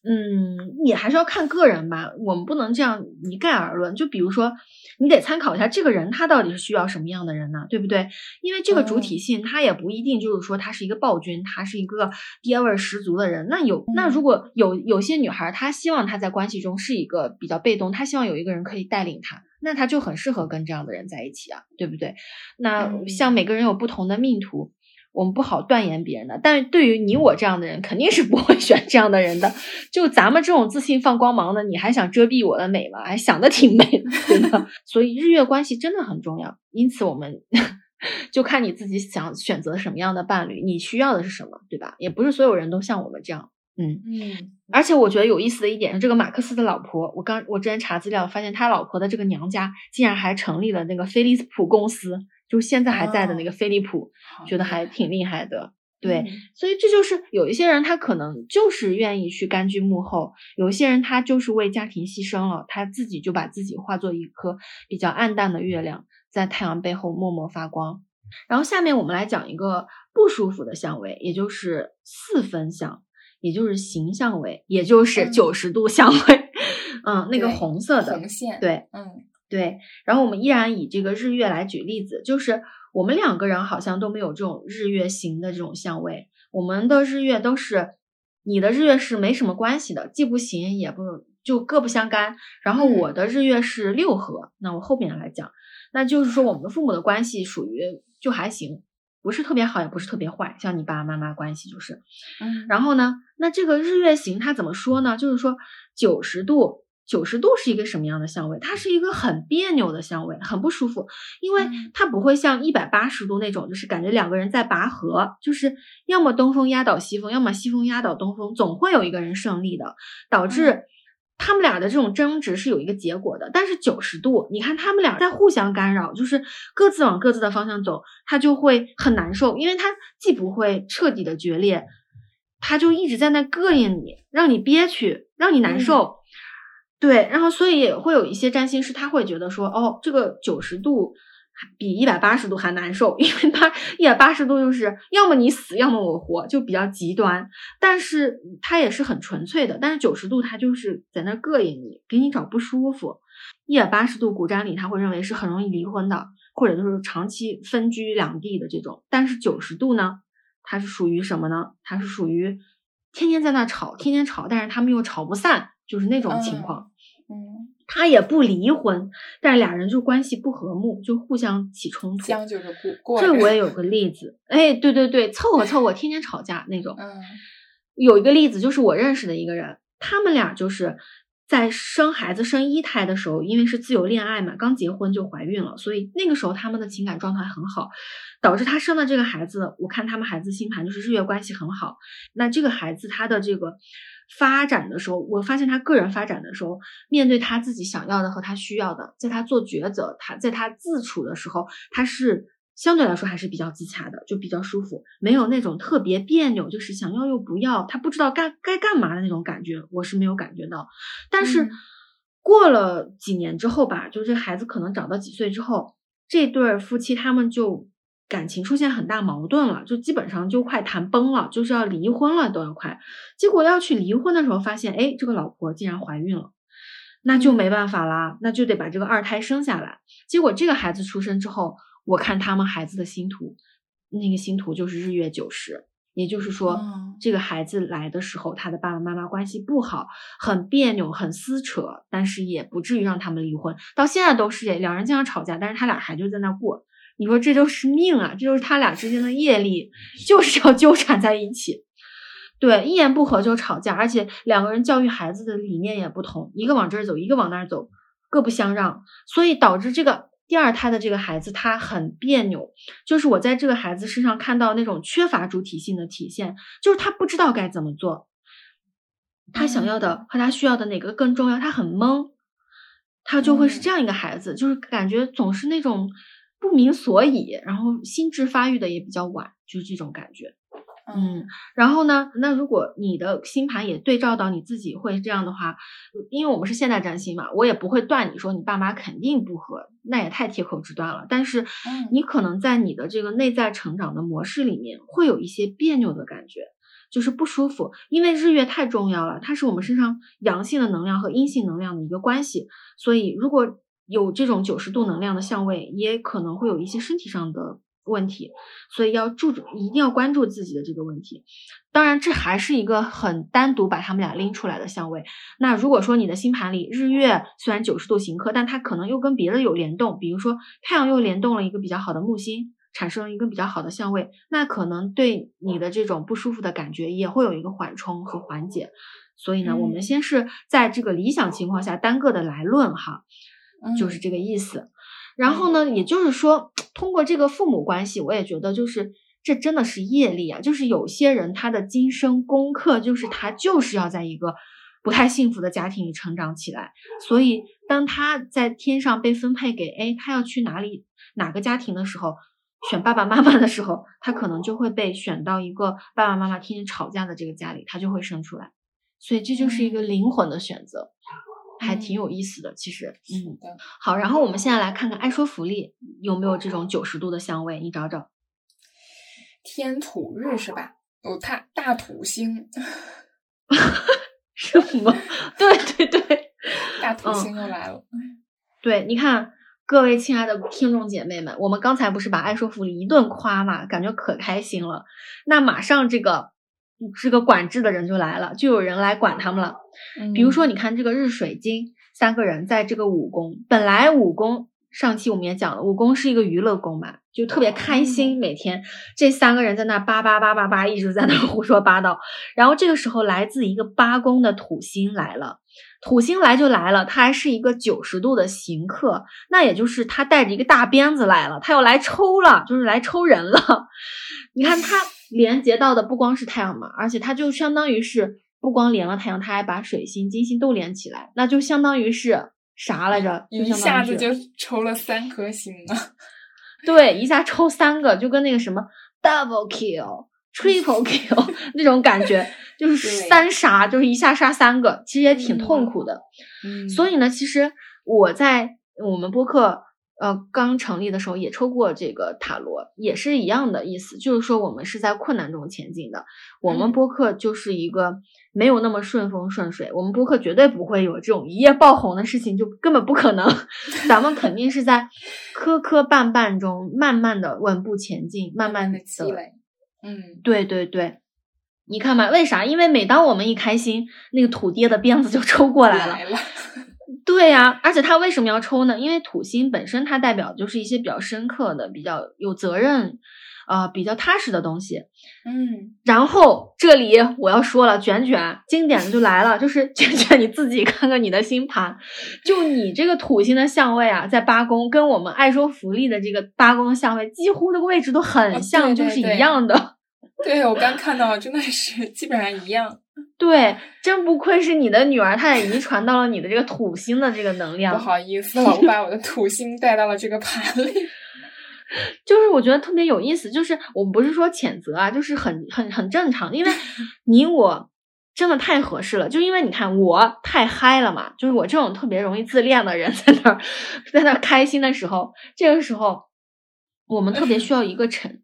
[SPEAKER 1] 嗯，也还是要看个人吧，我们不能这样一概而论。就比如说，你得参考一下这个人他到底是需要什么样的人呢，对不对？因为这个主体性他也不一定就是说他是一个暴君，他是一个爹味儿十足的人。那有那如果有有些女孩她希望她在关系中是一个比较被动，她希望有一个人可以带领她，那她就很适合跟这样的人在一起啊，对不对？那
[SPEAKER 2] 嗯
[SPEAKER 1] 像每个人有不同的命途。我们不好断言别人的，但是对于你我这样的人，肯定是不会选这样的人的。就咱们这种自信放光芒的，你还想遮蔽我的美吗？还想的挺美的，真的？<laughs> 所以日月关系真的很重要。因此，我们 <laughs> 就看你自己想选择什么样的伴侣，你需要的是什么，对吧？也不是所有人都像我们这样，嗯。
[SPEAKER 2] 嗯
[SPEAKER 1] 而且我觉得有意思的一点是，这个马克思的老婆，我刚我之前查资料发现，他老婆的这个娘家竟然还成立了那个飞利浦公司，就是现在还在的那个飞利浦，
[SPEAKER 2] 好
[SPEAKER 1] 觉得还挺厉害的。对，
[SPEAKER 2] 嗯
[SPEAKER 1] 所以这就是有一些人他可能就是愿意去甘居幕后，有一些人他就是为家庭牺牲了，他自己就把自己化作一颗比较暗淡的月亮，在太阳背后默默发光。然后下面我们来讲一个不舒服的相位，也就是四分相，也就是形相位，也就是
[SPEAKER 2] 嗯
[SPEAKER 1] 九十度相位，<laughs> 嗯，那个红色的
[SPEAKER 2] 红线，，
[SPEAKER 1] 对，
[SPEAKER 2] 嗯
[SPEAKER 1] 对，然后我们依然以这个日月来举例子，就是我们两个人好像都没有这种日月行的这种相位，我们的日月都是你的日月是没什么关系的，既不行也不就各不相干。然后我的日月是六合，那我后面来讲，那就是说我们的父母的关系属于就还行，不是特别好，也不是特别坏，像你爸爸妈妈关系就是。
[SPEAKER 2] 嗯，
[SPEAKER 1] 然后呢，那这个日月行它怎么说呢？就是说九十度，九十度是一个什么样的相位？它是一个很别扭的相位，很不舒服，因为
[SPEAKER 2] 嗯
[SPEAKER 1] 它不会像一百八十度那种，就是感觉两个人在拔河，就是要么东风压倒西风，要么西风压倒东风，总会有一个人胜利的，导致。
[SPEAKER 2] 嗯
[SPEAKER 1] 他们俩的这种争执是有一个结果的，但是九十度，你看他们俩在互相干扰，就是各自往各自的方向走，他就会很难受，因为他既不会彻底的决裂，他就一直在那膈应你，让你憋屈，让你难受。对，然后所以也会有一些占星师，他会觉得说，哦，这个九十度比一百八十度还难受，因为他一百八十度就是要么你死，要么我活，就比较极端。但是他也是很纯粹的，但是九十度他就是在那膈应你，给你找不舒服。一百八十度古占里他会认为是很容易离婚的，或者就是长期分居两地的这种。但是九十度呢，它是属于什么呢？它是属于天天在那吵，天天吵，但是他们又吵不散，就是那种情况。
[SPEAKER 2] 嗯，
[SPEAKER 1] 他也不离婚，但是俩人就关系不和睦，就互相起冲突。
[SPEAKER 2] 将就着过过，
[SPEAKER 1] 这我也有个例子，哎，对对对，凑合凑合，天天吵架那种。
[SPEAKER 2] 嗯
[SPEAKER 1] 有一个例子，就是我认识的一个人，他们俩就是在生孩子生一胎的时候，因为是自由恋爱嘛，刚结婚就怀孕了，所以那个时候他们的情感状态很好，导致他生的这个孩子，我看他们孩子星盘就是日月关系很好。那这个孩子他的这个发展的时候，我发现他个人发展的时候，面对他自己想要的和他需要的，在他做抉择，他在他自处的时候，他是。相对来说还是比较自洽的，就比较舒服，没有那种特别别扭，就是想要又不要，他不知道该该干嘛的那种感觉，我是没有感觉到。但是过了几年之后吧，就这孩子可能长到几岁之后，这对夫妻他们就感情出现很大矛盾了，就基本上就快谈崩了，就是要离婚了都要快。结果要去离婚的时候，发现哎，这个老婆竟然怀孕了，那就没办法啦，那就得把这个二胎生下来。结果这个孩子出生之后。我看他们孩子的星图，那个星图就是日月九十，也就是说，这个孩子来的时候，他的爸爸妈妈关系不好，很别扭，很撕扯，但是也不至于让他们离婚。到现在都是两人经常吵架，但是他俩还就在那过。你说这就是命啊，这就是他俩之间的业力，就是要纠缠在一起。对，一言不合就吵架，而且两个人教育孩子的理念也不同，一个往这儿走，一个往那儿走，各不相让，所以导致这个。第二胎的这个孩子，他很别扭，就是我在这个孩子身上看到那种缺乏主体性的体现，就是他不知道该怎么做，他想要的和他需要的哪个更重要，他很懵，他就会是这样一个孩子，就是感觉总是那种不明所以，然后心智发育的也比较晚，就是这种感觉。嗯，然后呢？那如果你的星盘也对照到你自己会这样的话，因为我们是现代占星嘛，我也不会断你说你爸妈肯定不合，那也太铁口直断了。但是，你可能在你的这个内在成长的模式里面，会有一些别扭的感觉，就是不舒服。因为日月太重要了，它是我们身上阳性的能量和阴性能量的一个关系，所以如果有这种九十度能量的相位，也可能会有一些身体上的。问题，所以要注重，一定要关注自己的这个问题。当然，这还是一个很单独把他们俩拎出来的相位。那如果说你的星盘里日月虽然九十度行克，但它可能又跟别的有联动，比如说太阳又联动了一个比较好的木星，产生了一个比较好的相位，那可能对你的这种不舒服的感觉也会有一个缓冲和缓解。所以呢，我们先是在这个理想情况下单个的来论哈，就是这个意思。然后呢，也就是说，通过这个父母关系，我也觉得就是这真的是业力啊。就是有些人他的今生功课，就是他就是要在一个不太幸福的家庭里成长起来。所以当他在天上被分配给哎，他要去哪里哪个家庭的时候，选爸爸妈妈的时候，他可能就会被选到一个爸爸妈妈天天吵架的这个家里，他就会生出来。所以这就是一个灵魂的选择。还挺有意思的，其实，
[SPEAKER 2] 嗯，
[SPEAKER 1] 好，然后我们现在来看看爱说福利有没有这种九十度的香味，你找找。
[SPEAKER 2] 天土日是吧？哦大大土星，<laughs>
[SPEAKER 1] 什么？对 <laughs> 对对，<laughs>
[SPEAKER 2] 大土星又来了。
[SPEAKER 1] 对，你看，各位亲爱的听众姐妹们，我们刚才不是把爱说福利一顿夸嘛，感觉可开心了。那马上这个。这个管制的人就来了，就有人来管他们了。比如说，你看这个日水金三个人在这个五宫，本来五宫上期我们也讲了，五宫是一个娱乐宫嘛，就特别开心，每天这三个人在那叭叭叭叭叭一直在那 <laughs> 胡说八道。然后这个时候，来自一个八宫的土星来了，土星来就来了，他还是一个九十度的行客，那也就是他带着一个大鞭子来了，他要来抽了，就是来抽人了。<laughs> 你看他。连接到的不光是太阳嘛，而且它就相当于是不光连了太阳，它还把水星、金星都连起来，那就相当于是啥来着？
[SPEAKER 2] 一下子就抽了三颗星啊！
[SPEAKER 1] 对，一下抽三个，就跟那个什么 double kill、<laughs> triple kill <laughs> 那种感觉，就是三杀，就是一下杀三个，其实也挺痛苦的。
[SPEAKER 2] 嗯，
[SPEAKER 1] 所以呢，其实我在我们播客。呃，刚成立的时候也抽过这个塔罗，也是一样的意思，就是说我们是在困难中前进的。我们播客就是一个没有那么顺风顺水，我们播客绝对不会有这种一夜爆红的事情，就根本不可能。<laughs> 咱们肯定是在磕磕绊绊中慢慢的稳步前进，慢慢的
[SPEAKER 2] 积累。嗯，
[SPEAKER 1] 对对对，你看嘛，为啥？因为每当我们一开心，那个土爹的鞭子就抽过来了。对呀，而且他为什么要抽呢？因为土星本身它代表就是一些比较深刻的、比较有责任，呃比较踏实的东西。
[SPEAKER 2] 嗯，
[SPEAKER 1] 然后这里我要说了，卷卷经典的就来了，就是卷卷你自己看看你的星盘，就你这个土星的相位啊，在八宫跟我们爱说福利的这个八宫的相位，几乎那个位置都很像，就是一样的。
[SPEAKER 2] 对，我刚看到，真的是基本上一样。
[SPEAKER 1] 对，真不愧是你的女儿，她也遗传到了你的这个土星的这个能量。
[SPEAKER 2] 不好意思了，我 <laughs> 把我的土星带到了这个盘里。<laughs>
[SPEAKER 1] 就是我觉得特别有意思，就是我们不是说谴责啊，就是很很很正常，因为 <laughs> 你我真的太合适了。就因为你看我太嗨了嘛，就是我这种特别容易自恋的人，在那儿在那儿开心的时候，这个时候我们特别需要一个沉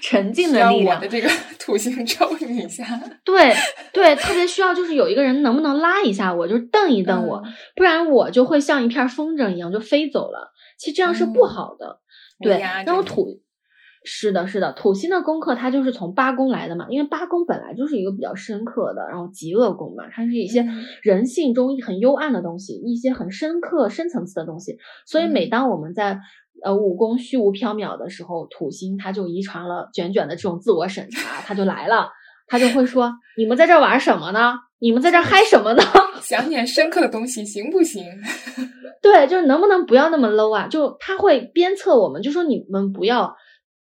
[SPEAKER 1] 沉静的力量。
[SPEAKER 2] 我的这个土星 <laughs> 抽你一下，<laughs>
[SPEAKER 1] 对对，特别需要就是有一个人能不能拉一下我，就是瞪一瞪我，不然我就会像一片风筝一样就飞走了。其实这样是不好的。对，然后土是的，是的，土星的功课它就是从八宫来的嘛，因为八宫本来就是一个比较深刻的，然后极恶宫嘛，它是一些人性中很幽暗的东西，一些很深刻、深层次的东西。所以每当我们在呃武功虚无缥缈的时候，土星它就遗传了卷卷的这种自我审查，它就来了，它就会说：你们在这玩什么呢？你们在这嗨什么呢？<laughs>
[SPEAKER 2] 想点深刻的东西行不行？<laughs>
[SPEAKER 1] 对，就是能不能不要那么 low 啊？就他会鞭策我们，就说你们不要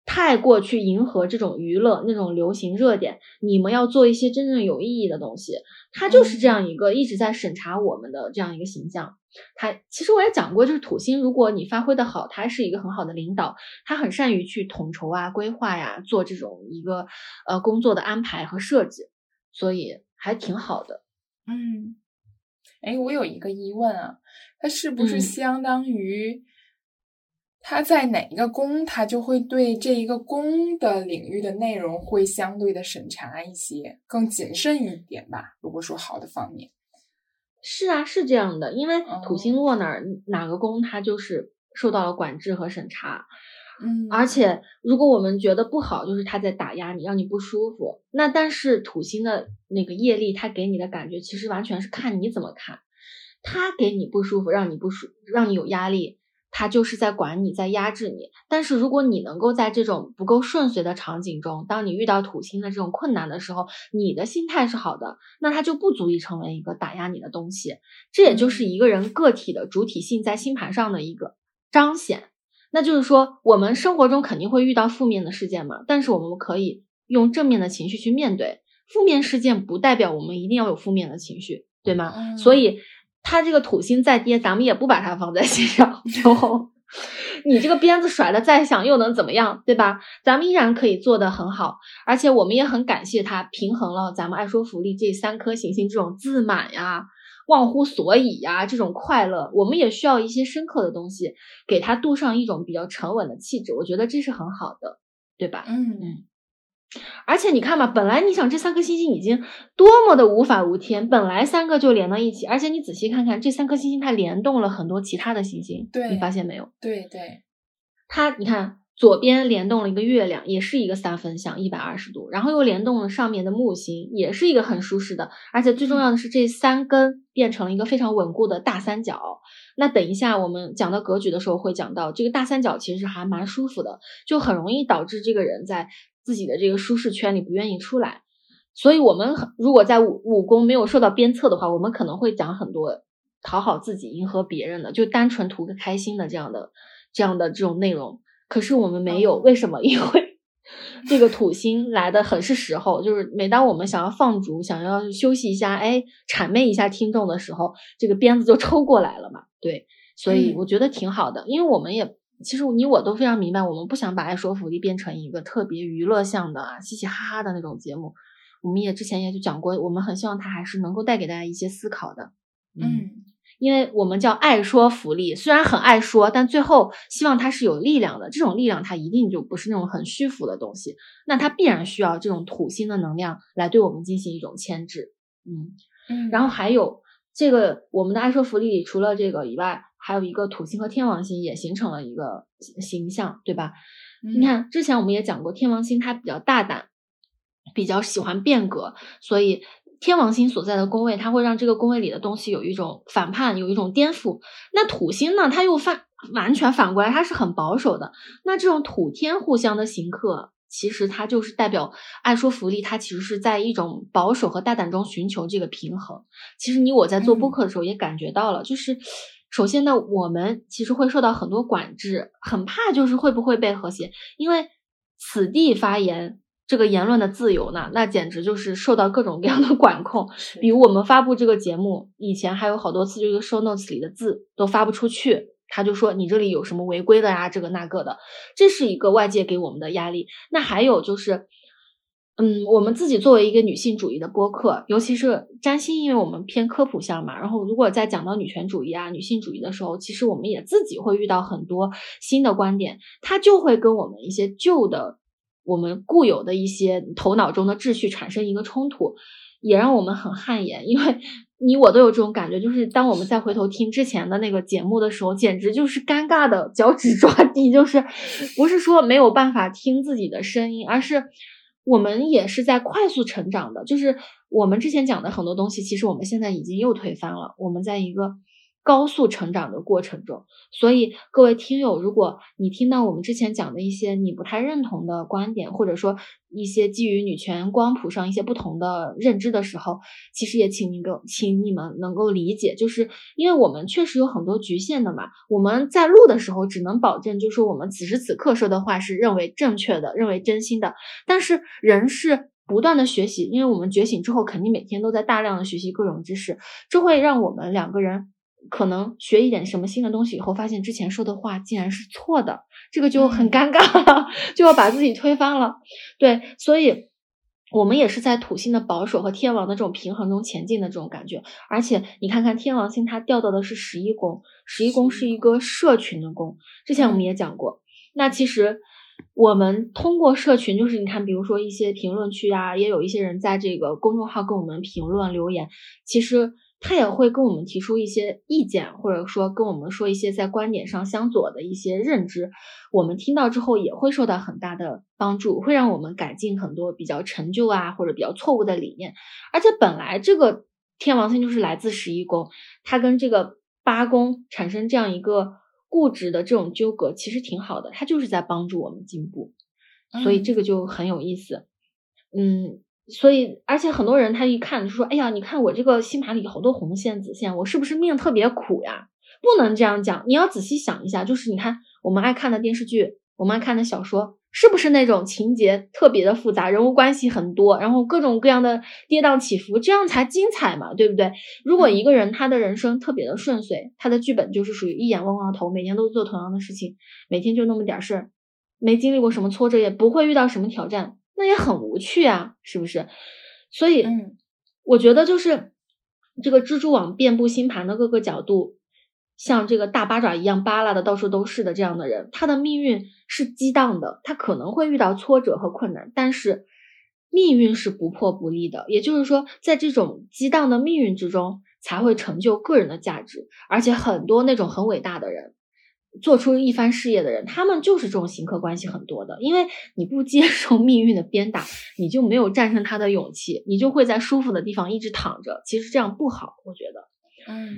[SPEAKER 1] 太过去迎合这种娱乐那种流行热点，你们要做一些真正有意义的东西。他就是这样一个一直在审查我们的这样一个形象。他其实我也讲过，就是土星，如果你发挥的好，他是一个很好的领导，他很善于去统筹啊、规划呀，做这种一个呃工作的安排和设计，所以还挺好的。
[SPEAKER 2] 嗯。哎，我有一个疑问啊，他是不是相当于他在哪一个宫，他就会对这一个宫的领域的内容会相对的审查一些，更谨慎一点吧？如果说好的方面，
[SPEAKER 1] 是啊，是这样的，因为土星落哪儿，哪个宫它就是受到了管制和审查。
[SPEAKER 2] 嗯，
[SPEAKER 1] 而且如果我们觉得不好，就是他在打压你，让你不舒服。那但是土星的那个业力，它给你的感觉其实完全是看你怎么看。他给你不舒服，让你不舒，让你有压力，他就是在管你，在压制你。但是如果你能够在这种不够顺遂的场景中，当你遇到土星的这种困难的时候，你的心态是好的，那它就不足以成为一个打压你的东西。这也就是一个人个体的主体性在星盘上的一个彰显。那就是说，我们生活中肯定会遇到负面的事件嘛，但是我们可以用正面的情绪去面对。负面事件不代表我们一定要有负面的情绪，对吗？所以，他这个土星再跌，咱们也不把它放在心上。然后，<laughs> 你这个鞭子甩的再响，又能怎么样，对吧？咱们依然可以做得很好，而且我们也很感谢他平衡了咱们爱说福利这三颗行星这种自满呀。忘乎所以呀，这种快乐，我们也需要一些深刻的东西，给它镀上一种比较沉稳的气质。我觉得这是很好的，对吧？
[SPEAKER 2] 嗯
[SPEAKER 1] 嗯。而且你看嘛，本来你想这三颗星星已经多么的无法无天，本来三个就连到一起，而且你仔细看看这三颗星星，它联动了很多其他的星星，
[SPEAKER 2] 对，
[SPEAKER 1] 你发现没有？
[SPEAKER 2] 对对，
[SPEAKER 1] 它你看。左边联动了一个月亮，也是一个三分相，一百二十度，然后又联动了上面的木星，也是一个很舒适的，而且最重要的是这三根变成了一个非常稳固的大三角。那等一下我们讲到格局的时候会讲到，这个大三角其实还蛮舒服的，就很容易导致这个人在自己的这个舒适圈里不愿意出来。所以，我们如果在武武功没有受到鞭策的话，我们可能会讲很多讨好自己、迎合别人的，就单纯图个开心的这样的这样的这种内容。可是我们没有，为什么？<laughs> 因为这个土星来的很是时候，就是每当我们想要放逐、想要休息一下，哎，谄媚一下听众的时候，这个鞭子就抽过来了嘛。对，所以我觉得挺好的，因为我们也其实你我都非常明白，我们不想把爱说福利变成一个特别娱乐向的、啊、嘻嘻哈哈的那种节目。我们也之前也就讲过，我们很希望它还是能够带给大家一些思考的。
[SPEAKER 2] 嗯。
[SPEAKER 1] 因为我们叫爱说福利，虽然很爱说，但最后希望它是有力量的。这种力量它一定就不是那种很虚浮的东西，那它必然需要这种土星的能量来对我们进行一种牵制。
[SPEAKER 2] 嗯
[SPEAKER 1] 嗯，然后还有这个我们的爱说福利里，除了这个以外，还有一个土星和天王星也形成了一个形象，对吧？你看之前我们也讲过，天王星它比较大胆，比较喜欢变革，所以。天王星所在的宫位，它会让这个宫位里的东西有一种反叛，有一种颠覆。那土星呢，它又反完全反过来，它是很保守的。那这种土天互相的行克，其实它就是代表爱说福利，它其实是在一种保守和大胆中寻求这个平衡。其实你我在做播客的时候也感觉到了，就是首先呢，我们其实会受到很多管制，很怕就是会不会被和谐，因为此地发言。这个言论的自由呢，那简直就是受到各种各样的管控。比如我们发布这个节目以前，还有好多次这个 show notes 里的字都发不出去，他就说你这里有什么违规的呀，这个那个的，这是一个外界给我们的压力。那还有就是，嗯，我们自己作为一个女性主义的播客，尤其是占星，因为我们偏科普向嘛，然后如果在讲到女权主义啊、女性主义的时候，其实我们也自己会遇到很多新的观点，它就会跟我们一些旧的。我们固有的一些头脑中的秩序产生一个冲突，也让我们很汗颜。因为你我都有这种感觉，就是当我们再回头听之前的那个节目的时候，简直就是尴尬的脚趾抓地。就是不是说没有办法听自己的声音，而是我们也是在快速成长的。就是我们之前讲的很多东西，其实我们现在已经又推翻了。我们在一个。高速成长的过程中，所以各位听友，如果你听到我们之前讲的一些你不太认同的观点，或者说一些基于女权光谱上一些不同的认知的时候，其实也请你够，请你们能够理解，就是因为我们确实有很多局限的嘛。我们在录的时候只能保证，就是我们此时此刻说的话是认为正确的，认为真心的。但是人是不断的学习，因为我们觉醒之后，肯定每天都在大量的学习各种知识，这会让我们两个人。可能学一点什么新的东西以后，发现之前说的话竟然是错的，这个就很尴尬了，就要把自己推翻了。对，所以我们也是在土星的保守和天王的这种平衡中前进的这种感觉。而且你看看天王星，它调到的是十一宫，十一宫是一个社群的宫。之前我们也讲过，那其实我们通过社群，就是你看，比如说一些评论区啊，也有一些人在这个公众号跟我们评论留言，其实。他也会跟我们提出一些意见，或者说跟我们说一些在观点上相左的一些认知，我们听到之后也会受到很大的帮助，会让我们改进很多比较陈旧啊或者比较错误的理念。而且本来这个天王星就是来自十一宫，它跟这个八宫产生这样一个固执的这种纠葛，其实挺好的，它就是在帮助我们进步，所以这个就很有意思，嗯。所以，而且很多人他一看就说：“哎呀，你看我这个星盘里好多红线、紫线，我是不是命特别苦呀？”不能这样讲，你要仔细想一下，就是你看我们爱看的电视剧，我们爱看的小说，是不是那种情节特别的复杂，人物关系很多，然后各种各样的跌宕起伏，这样才精彩嘛，对不对？如果一个人他的人生特别的顺遂，他的剧本就是属于一眼望到头，每天都做同样的事情，每天就那么点事儿，没经历过什么挫折，也不会遇到什么挑战。那也很无趣啊，是不是？所以，嗯，我觉得就是这个蜘蛛网遍布星盘的各个角度，像这个大八爪一样扒拉的到处都是的这样的人，他的命运是激荡的，他可能会遇到挫折和困难，但是命运是不破不立的。也就是说，在这种激荡的命运之中，才会成就个人的价值，而且很多那种很伟大的人。做出一番事业的人，他们就是这种行客关系很多的。因为你不接 <laughs> 受命运的鞭打，你就没有战胜他的勇气，你就会在舒服的地方一直躺着。其实这样不好，我觉得。
[SPEAKER 2] 嗯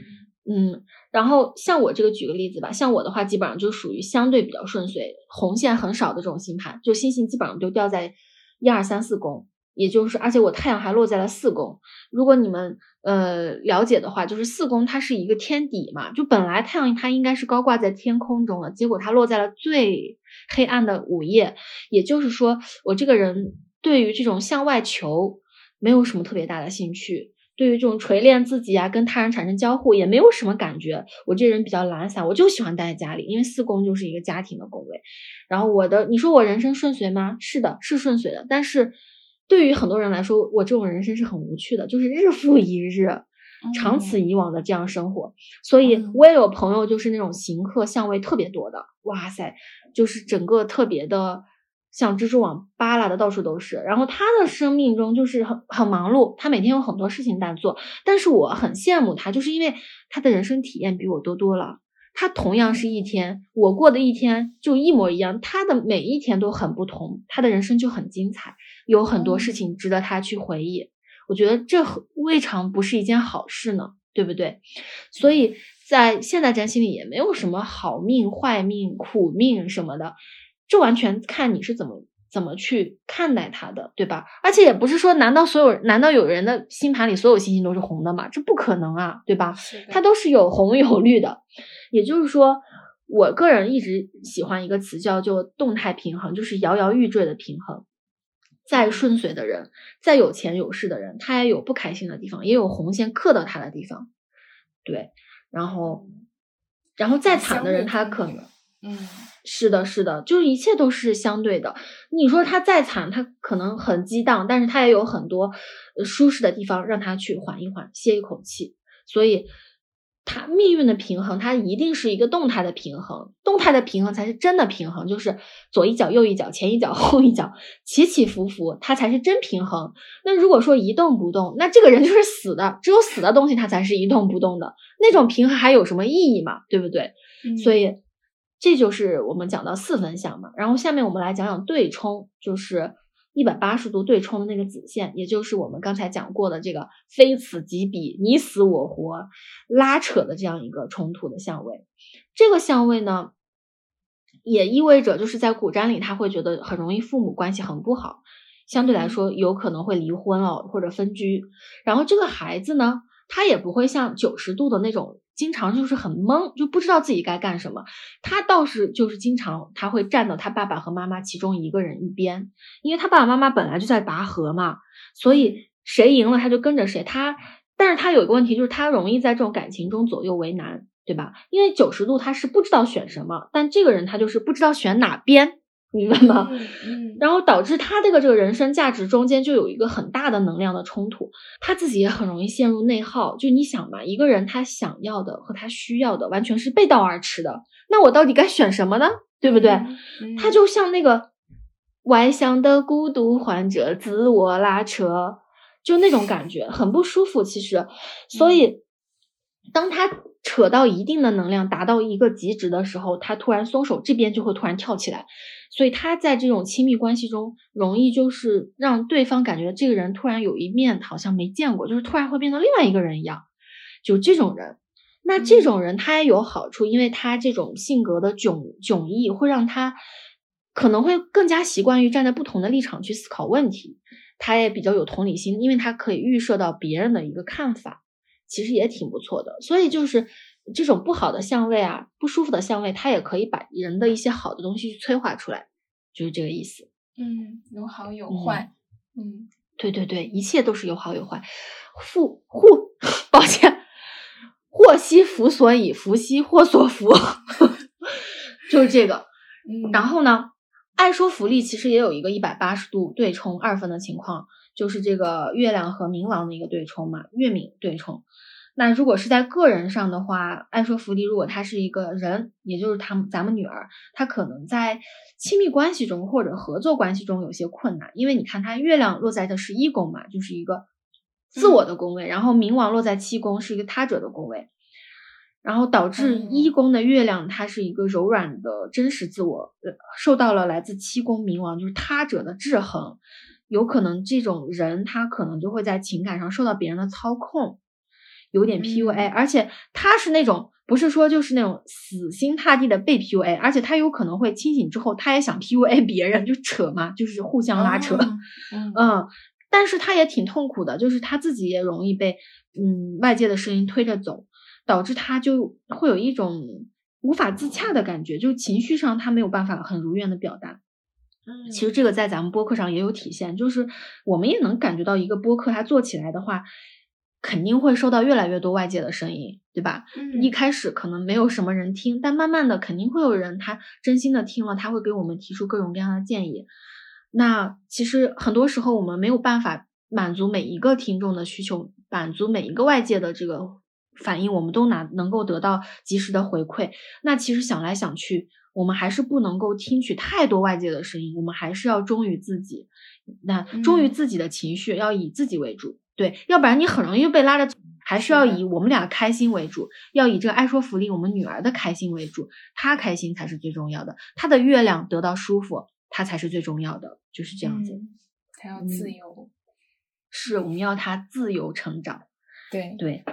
[SPEAKER 1] 嗯。然后像我这个举个例子吧，像我的话，基本上就属于相对比较顺遂、红线很少的这种星盘，就星星基本上都掉在一二三四宫。也就是，而且我太阳还落在了四宫。如果你们呃了解的话，就是四宫它是一个天底嘛，就本来太阳它应该是高挂在天空中的，结果它落在了最黑暗的午夜。也就是说，我这个人对于这种向外求没有什么特别大的兴趣，对于这种锤炼自己啊，跟他人产生交互也没有什么感觉。我这人比较懒散，我就喜欢待在家里，因为四宫就是一个家庭的宫位。然后我的，你说我人生顺遂吗？是的，是顺遂的，但是。对于很多人来说，我这种人生是很无趣的，就是日复一日，长此以往的这样生活。所以我也有朋友，就是那种行客相位特别多的，哇塞，就是整个特别的像蜘蛛网扒拉的到处都是。然后他的生命中就是很很忙碌，他每天有很多事情在做。但是我很羡慕他，就是因为他的人生体验比我多多了。他同样是一天，我过的一天就一模一样，他的每一天都很不同，他的人生就很精彩。有很多事情值得他去回忆，我觉得这未尝不是一件好事呢，对不对？所以在现代占星里也没有什么好命、坏命、苦命什么的，这完全看你是怎么怎么去看待它的，对吧？而且也不是说，难道所有难道有人的星盘里所有星星都是红的吗？这不可能啊，对吧？它都是有红有绿的，也就是说。我个人一直喜欢一个词叫做动态平衡，就是摇摇欲坠的平衡。再顺遂的人，再有钱有势的人，他也有不开心的地方，也有红线刻到他的地方。对，然后，然后再惨的人，他可能，
[SPEAKER 2] 嗯，
[SPEAKER 1] 是的，是的，就是一切都是相对的。你说他再惨，他可能很激荡，但是他也有很多舒适的地方让他去缓一缓，歇一口气。所以。它命运的平衡，它一定是一个动态的平衡，动态的平衡才是真的平衡，就是左一脚右一脚，前一脚后一脚，起起伏伏，它才是真平衡。那如果说一动不动，那这个人就是死的，只有死的东西它才是一动不动的，那种平衡还有什么意义嘛？对不对？所以这就是我们讲到四分相嘛。然后下面我们来讲讲对冲，就是。一百八十度对冲的那个子线，也就是我们刚才讲过的这个非此即彼、你死我活、拉扯的这样一个冲突的相位。这个相位呢，也意味着就是在古占里，他会觉得很容易父母关系很不好，相对来说有可能会离婚哦或者分居。然后这个孩子呢，他也不会像九十度的那种。经常就是很懵，就不知道自己该干什么。他倒是就是经常他会站到他爸爸和妈妈其中一个人一边，因为他爸爸妈妈本来就在拔河嘛，所以谁赢了他就跟着谁。他，但是他有一个问题就是他容易在这种感情中左右为难，对吧？因为九十度他是不知道选什么，但这个人他就是不知道选哪边。明白吗？
[SPEAKER 2] 嗯，
[SPEAKER 1] 然后导致他这个这个人生价值中间就有一个很大的能量的冲突，他自己也很容易陷入内耗。就你想嘛，一个人他想要的和他需要的完全是背道而驰的，那我到底该选什么呢？对不对？他就像那个外向的孤独患者，自我拉扯，就那种感觉很不舒服。其实，所以当他扯到一定的能量达到一个极值的时候，他突然松手，这边就会突然跳起来。所以他在这种亲密关系中，容易就是让对方感觉这个人突然有一面好像没见过，就是突然会变成另外一个人一样，就这种人。那这种人他也有好处，因为他这种性格的迥迥异，会让他可能会更加习惯于站在不同的立场去思考问题。他也比较有同理心，因为他可以预设到别人的一个看法，其实也挺不错的。所以就是。这种不好的相位啊，不舒服的相位，它也可以把人的一些好的东西去催化出来，就是这个意思。
[SPEAKER 2] 嗯，有好有坏。嗯，
[SPEAKER 1] 对对对，一切都是有好有坏。福祸，<laughs> 抱歉，祸兮福所倚，福兮祸所伏，<laughs> 就是这个。
[SPEAKER 2] 嗯，
[SPEAKER 1] 然后呢，爱说福利其实也有一个一百八十度对冲二分的情况，就是这个月亮和冥王的一个对冲嘛，月冥对冲。那如果是在个人上的话，爱说福迪，如果他是一个人，也就是他们咱们女儿，她可能在亲密关系中或者合作关系中有些困难，因为你看她月亮落在的是一宫嘛，就是一个自我的宫位，然后冥王落在七宫是一个他者的宫位，然后导致一宫的月亮它是一个柔软的真实自我，受到了来自七宫冥王就是他者的制衡，有可能这种人他可能就会在情感上受到别人的操控。有点 PUA，而且他是那种不是说就是那种死心塌地的被 PUA，而且他有可能会清醒之后他也想 PUA 别人，就扯嘛，就是互相拉扯，嗯，但是他也挺痛苦的，就是他自己也容易被嗯外界的声音推着走，导致他就会有一种无法自洽的感觉，就是情绪上他没有办法很如愿的表达。
[SPEAKER 2] 嗯，
[SPEAKER 1] 其实这个在咱们播客上也有体现，就是我们也能感觉到一个播客它做起来的话。肯定会受到越来越多外界的声音，对吧？一开始可能没有什么人听，但慢慢的肯定会有人他真心的听了，他会给我们提出各种各样的建议。那其实很多时候我们没有办法满足每一个听众的需求，满足每一个外界的这个反应，我们都拿能够得到及时的回馈。那其实想来想去，我们还是不能够听取太多外界的声音，我们还是要忠于自己。那忠于自己的情绪，要以自己为主。对，要不然你很容易被拉着走。还是要以我们俩开心为主，要以这个爱说福利我们女儿的开心为主，她开心才是最重要的，她的月亮得到舒服，她才是最重要的，就是这样子。
[SPEAKER 2] 她要自由。
[SPEAKER 1] 是我们要她自由成长。
[SPEAKER 2] 对
[SPEAKER 1] 对，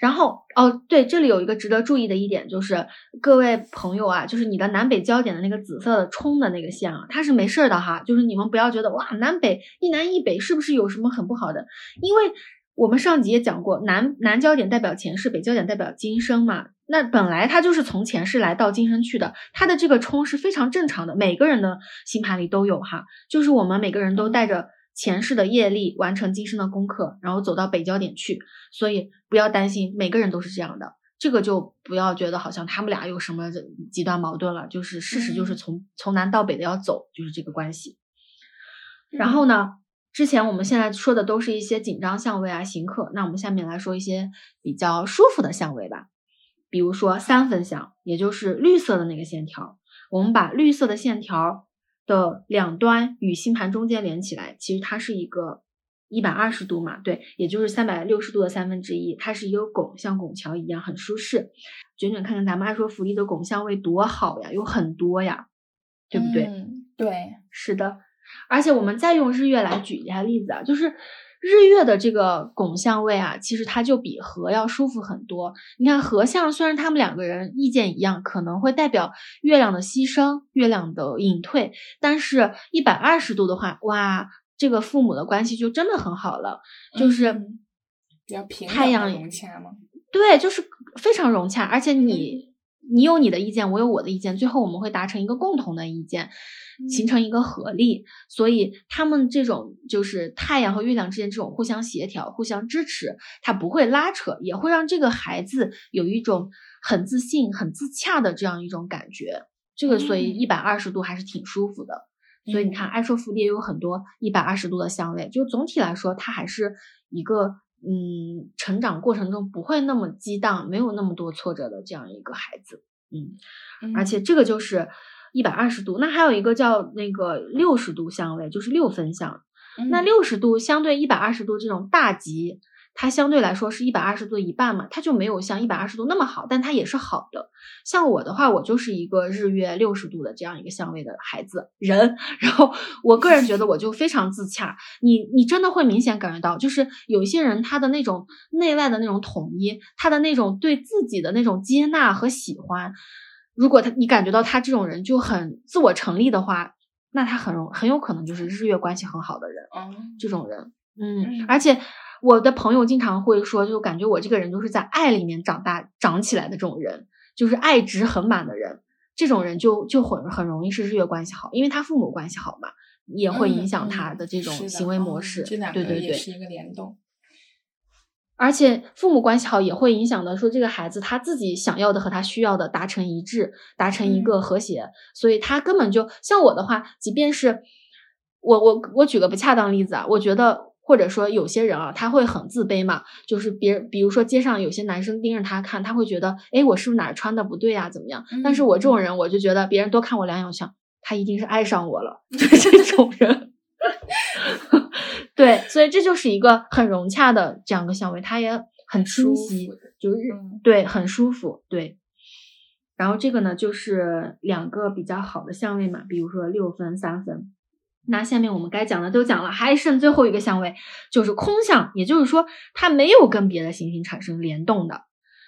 [SPEAKER 1] 然后哦，对，这里有一个值得注意的一点，就是各位朋友啊，就是你的南北焦点的那个紫色的冲的那个线啊，它是没事儿的哈，就是你们不要觉得哇，南北一南一北是不是有什么很不好的？因为我们上集也讲过，南南焦点代表前世，北焦点代表今生嘛。那本来它就是从前世来到今生去的，它的这个冲是非常正常的，每个人的星盘里都有哈，就是我们每个人都带着。前世的业力完成今生的功课，然后走到北焦点去，所以不要担心，每个人都是这样的。这个就不要觉得好像他们俩有什么极端矛盾了，就是事实就是从从南到北的要走，就是这个关系。然后呢，之前我们现在说的都是一些紧张相位啊、行克，那我们下面来说一些比较舒服的相位吧，比如说三分相，也就是绿色的那个线条，我们把绿色的线条。的两端与星盘中间连起来，其实它是一个一百二十度嘛，对，也就是三百六十度的三分之一，它是一个拱，像拱桥一样，很舒适。卷卷看看咱们爱说福利的拱相位多好呀，有很多呀，对不对？
[SPEAKER 2] 嗯，对，
[SPEAKER 1] 是的。而且我们再用日月来举一下例子啊，就是。日月的这个拱相位啊，其实它就比合要舒服很多。你看合相，虽然他们两个人意见一样，可能会代表月亮的牺牲、月亮的隐退，但是一百二十度的话，哇，这个父母的关系就真的很好了，就是
[SPEAKER 2] 比较平
[SPEAKER 1] 太阳
[SPEAKER 2] 融洽吗？
[SPEAKER 1] 对，就是非常融洽，而且你你有你的意见，我有我的意见，最后我们会达成一个共同的意见。形成一个合力，所以他们这种就是太阳和月亮之间这种互相协调、互相支持，它不会拉扯，也会让这个孩子有一种很自信、很自洽的这样一种感觉。这个所以一百二十度还是挺舒服的。所以你看，爱说福也有很多一百二十度的香味，就总体来说，它还是一个嗯，成长过程中不会那么激荡、没有那么多挫折的这样一个孩子。嗯，而且这个就是。一百二十度，那还有一个叫那个六十度相位，就是六分相。那六十度相对一百二十度这种大吉，它相对来说是一百二十度一半嘛，它就没有像一百二十度那么好，但它也是好的。像我的话，我就是一个日月六十度的这样一个相位的孩子人，<laughs> 然后我个人觉得我就非常自洽。你你真的会明显感觉到，就是有一些人他的那种内外的那种统一，他的那种对自己的那种接纳和喜欢。如果他你感觉到他这种人就很自我成立的话，那他很容很有可能就是日月关系很好的人。这种人，嗯，而且我的朋友经常会说，就感觉我这个人就是在爱里面长大长起来的这种人，就是爱值很满的人。这种人就就很很容易是日月关系好，因为他父母关系好嘛，也会影响他的这种行为模式。对对对，
[SPEAKER 2] 是一个联动。
[SPEAKER 1] 而且父母关系好也会影响到说这个孩子他自己想要的和他需要的达成一致，达成一个和谐，所以他根本就像我的话，即便是我我我举个不恰当例子啊，我觉得或者说有些人啊，他会很自卑嘛，就是别比如说街上有些男生盯着他看，他会觉得哎我是不是哪儿穿的不对啊怎么样？但是我这种人我就觉得别人多看我两眼，想他一定是爱上我了，<laughs> 就是这种人。对，所以这就是一个很融洽的这样个相位，它也很清晰，就是对，很舒服。对，然后这个呢，就是两个比较好的相位嘛，比如说六分、三分。那下面我们该讲的都讲了，还剩最后一个相位，就是空相，也就是说它没有跟别的行星产生联动的。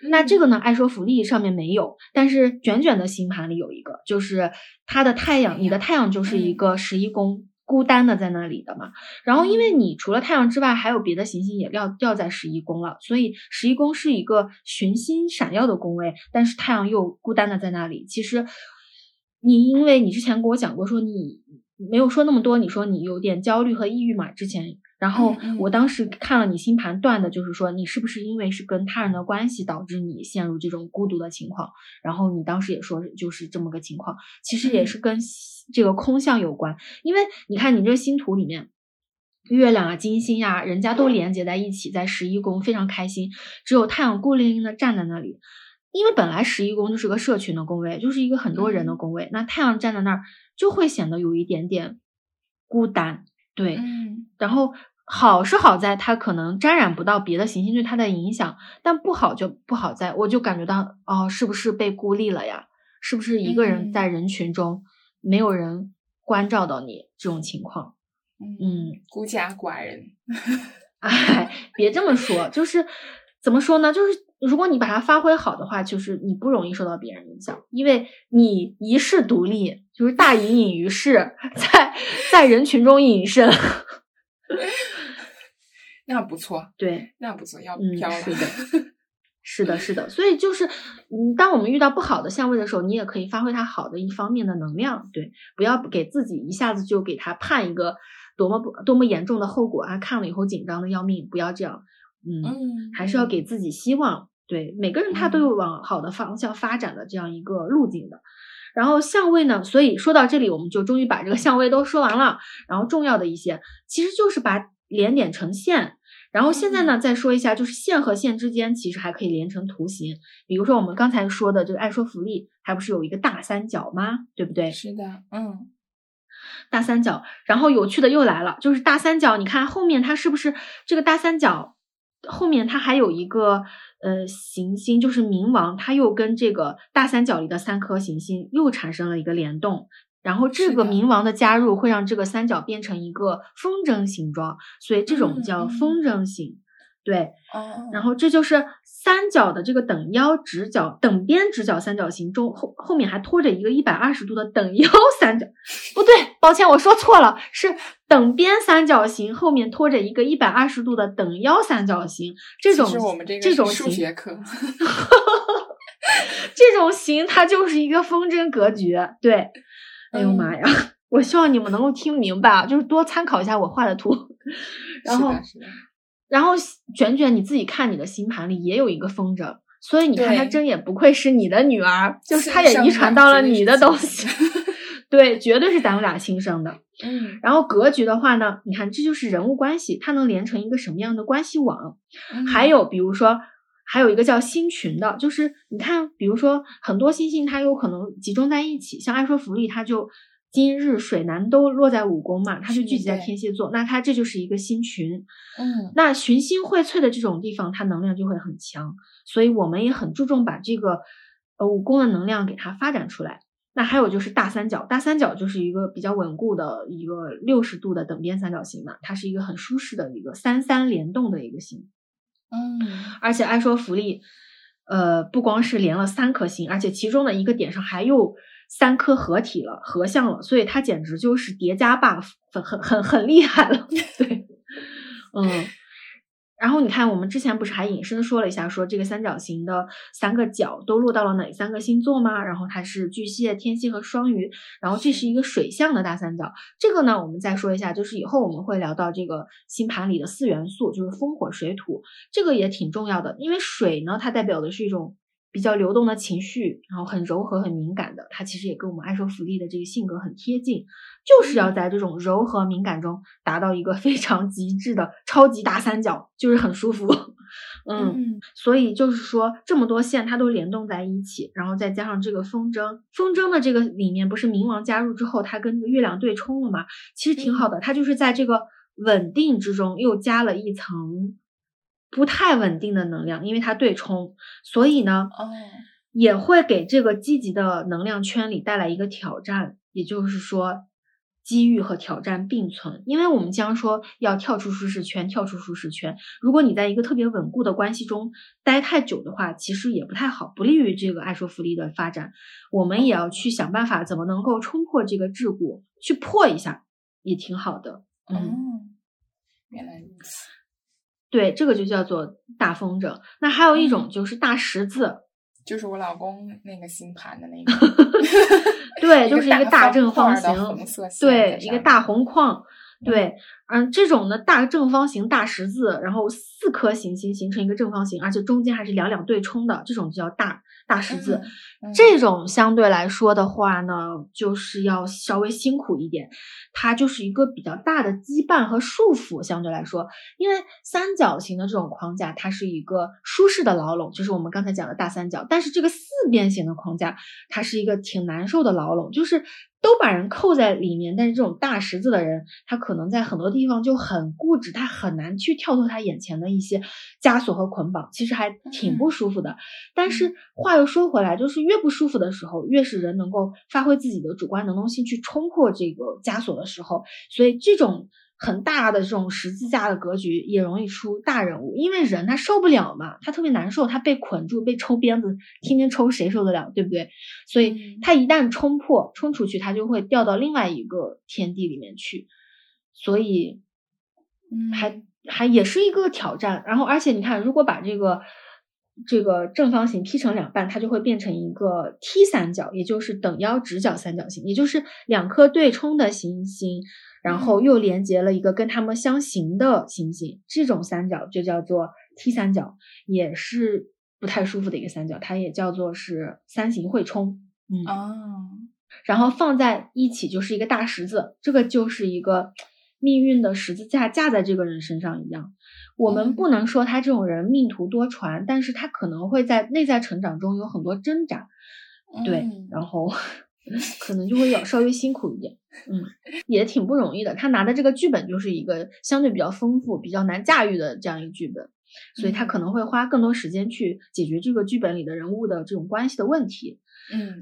[SPEAKER 1] 那这个呢，爱说福利上面没有，但是卷卷的星盘里有一个，就是它的太阳，你的太阳就是一个十一宫。孤单的在那里的嘛，然后因为你除了太阳之外，还有别的行星也掉掉在十一宫了，所以十一宫是一个群星闪耀的宫位，但是太阳又孤单的在那里。其实你因为你之前跟我讲过，说你没有说那么多，你说你有点焦虑和抑郁嘛，之前。然后我当时看了你星盘断的，就是说你是不是因为是跟他人的关系导致你陷入这种孤独的情况？然后你当时也说就是这么个情况，其实也是跟这个空相有关，因为你看你这个星图里面，月亮啊、金星呀，人家都连接在一起，在十一宫非常开心，只有太阳孤零零的站在那里，因为本来十一宫就是个社群的宫位，就是一个很多人的宫位，那太阳站在那儿就会显得有一点点孤单，对，然后。好是好在它可能沾染不到别的行星对它的影响，但不好就不好在，我就感觉到哦，是不是被孤立了呀？是不是一个人在人群中没有人关照到你这种情况？
[SPEAKER 2] 嗯，孤家寡人。<laughs>
[SPEAKER 1] 哎，别这么说，就是怎么说呢？就是如果你把它发挥好的话，就是你不容易受到别人影响，因为你一世独立，就是大隐隐于市，<laughs> 在在人群中隐身。<laughs>
[SPEAKER 2] 那不错，
[SPEAKER 1] 对，
[SPEAKER 2] 那不错，要
[SPEAKER 1] 嗯，
[SPEAKER 2] 飘了。
[SPEAKER 1] 是的，是的，是的。所以就是，嗯，当我们遇到不好的相位的时候，你也可以发挥它好的一方面的能量，对，不要给自己一下子就给他判一个多么不多么严重的后果啊，看了以后紧张的要命，不要这样，嗯，
[SPEAKER 2] 嗯，
[SPEAKER 1] 还是要给自己希望。对，每个人他都有往好的方向发展的这样一个路径的。然后相位呢，所以说到这里，我们就终于把这个相位都说完了。然后重要的一些，其实就是把连点成线。然后现在呢，再说一下，就是线和线之间其实还可以连成图形。比如说我们刚才说的这个爱说福利，还不是有一个大三角吗？对不对？
[SPEAKER 2] 是的，嗯，
[SPEAKER 1] 大三角。然后有趣的又来了，就是大三角，你看后面它是不是这个大三角后面它还有一个呃行星，就是冥王，它又跟这个大三角里的三颗行星又产生了一个联动。然后这个冥王的加入会让这个三角变成一个风筝形状，所以这种叫风筝形。对，
[SPEAKER 2] 哦，
[SPEAKER 1] 然后这就是三角的这个等腰直角等边直角三角形中后后面还拖着一个一百二十度的等腰三角，不对，抱歉，我说错了，是等边三角形后面拖着一个一百二十度的等腰三角形。这种
[SPEAKER 2] 我们这个
[SPEAKER 1] 这种
[SPEAKER 2] 是数
[SPEAKER 1] 形
[SPEAKER 2] 学课，
[SPEAKER 1] 这种形它就是一个风筝格局。对，哎呦
[SPEAKER 2] 嗯
[SPEAKER 1] 妈呀！我希望你们能够听明白啊，就是多参考一下我画的图，<laughs> 然后然后卷卷你自己看你的星盘里也有一个风筝，所以你看她
[SPEAKER 2] 对
[SPEAKER 1] 真也不愧是你的女儿，就是
[SPEAKER 2] 亲
[SPEAKER 1] 她也遗传到了你的东西。<laughs> 对，绝对是咱们俩亲生的。
[SPEAKER 2] 嗯，
[SPEAKER 1] 然后格局的话呢，你看这就是人物关系，它能连成一个什么样的关系网？
[SPEAKER 2] 嗯
[SPEAKER 1] 还有比如说，还有一个叫星群的，就是你看，比如说很多星星它有可能集中在一起，像爱说福利，它就金日水南都落在五宫嘛，它就是聚集在天蝎座，那它这就是一个星群。
[SPEAKER 2] 嗯
[SPEAKER 1] 那群星荟萃的这种地方，它能量就会很强，所以我们也很注重把这个呃五宫的能量给它发展出来。那还有就是大三角，大三角就是一个比较稳固的一个六十度的等边三角形嘛，它是一个很舒适的一个三三联动的一个形。
[SPEAKER 2] 嗯，
[SPEAKER 1] 而且爱说福利，呃，不光是连了三颗星，而且其中的一个点上还有三颗合体了，合相了，所以它简直就是叠加 buff，很很很很厉害了。<laughs> 对，嗯。然后你看，我们之前不是还引申说了一下，说这个三角形的三个角都落到了哪三个星座吗？然后它是巨蟹、天蝎和双鱼，然后这是一个水象的大三角。这个呢，我们再说一下，就是以后我们会聊到这个星盘里的四元素，就是风、火、水、土，这个也挺重要的，因为水呢，它代表的是一种比较流动的情绪，然后很柔和、很敏感的，它其实也跟我们爱说福利的这个性格很贴近，就是要在这种柔和敏感中达到一个非常极致的超级大三角，就是很舒服。嗯，
[SPEAKER 2] 嗯
[SPEAKER 1] 所以就是说这么多线它都联动在一起，然后再加上这个风筝，风筝的这个里面不是冥王加入之后，它跟这个月亮对冲了嘛，其实挺好的，它就是在这个稳定之中又加了一层不太稳定的能量，因为它对冲，所以呢，
[SPEAKER 2] 哦，
[SPEAKER 1] 也会给这个积极的能量圈里带来一个挑战，也就是说，机遇和挑战并存。因为我们将说要跳出舒适圈，跳出舒适圈。如果你在一个特别稳固的关系中待太久的话，其实也不太好，不利于这个爱说福利的发展。我们也要去想办法，怎么能够冲破这个桎梏，去破一下，也挺好的。嗯。
[SPEAKER 2] 哦，原来如此。
[SPEAKER 1] 对，这个就叫做大风筝。那还有一种就是大十字，
[SPEAKER 2] 就是我老公那个星盘的那 <laughs> 个，
[SPEAKER 1] 对，<laughs> 就是一个大正方形，
[SPEAKER 2] 红色
[SPEAKER 1] 对一个大红框，对，嗯，这种的大正方形、大十字，然后四颗行星形成一个正方形，而且中间还是两两对冲的，这种就叫大大十字。
[SPEAKER 2] 嗯嗯
[SPEAKER 1] 这种相对来说的话呢，就是要稍微辛苦一点，它就是一个比较大的羁绊和束缚。相对来说，因为三角形的这种框架，它是一个舒适的牢笼，就是我们刚才讲的大三角。但是这个四边形的框架，它是一个挺难受的牢笼，就是都把人扣在里面。但是这种大十字的人，他可能在很多地方就很固执，他很难去跳脱他眼前的一些枷锁和捆绑，其实还挺不舒服的。但是话又说回来，就是越不舒服的时候，越是人能够发挥自己的主观能动性去冲破这个枷锁的时候，所以这种很大的这种十字架的格局，也容易出大人物。因为人他受不了嘛，他特别难受，他被捆住，被抽鞭子，天天抽，谁受得了，对不对？所以他一旦冲破，冲出去，他就会掉到另外一个天地里面去。所以，还还也是一个挑战。然后，而且你看，如果把这个。这个正方形劈成两半，它就会变成一个 T 三角，也就是等腰直角三角形，也就是两颗对冲的行星，然后又连接了一个跟它们相形的行星，这种三角就叫做 T 三角，也是不太舒服的一个三角，它也叫做是三形会冲。嗯
[SPEAKER 2] 哦，
[SPEAKER 1] 然后放在一起就是一个大十字，这个就是一个命运的十字架架在这个人身上一样。我们不能说他这种人命途多舛，但是他可能会在内在成长中有很多挣扎，对，然后 <laughs> 可能就会有稍微辛苦一点，嗯，也挺不容易的。他拿的这个剧本就是一个相对比较丰富、比较难驾驭的这样一个剧本，所以他可能会花更多时间去解决这个剧本里的人物的这种关系的问题。
[SPEAKER 2] 嗯，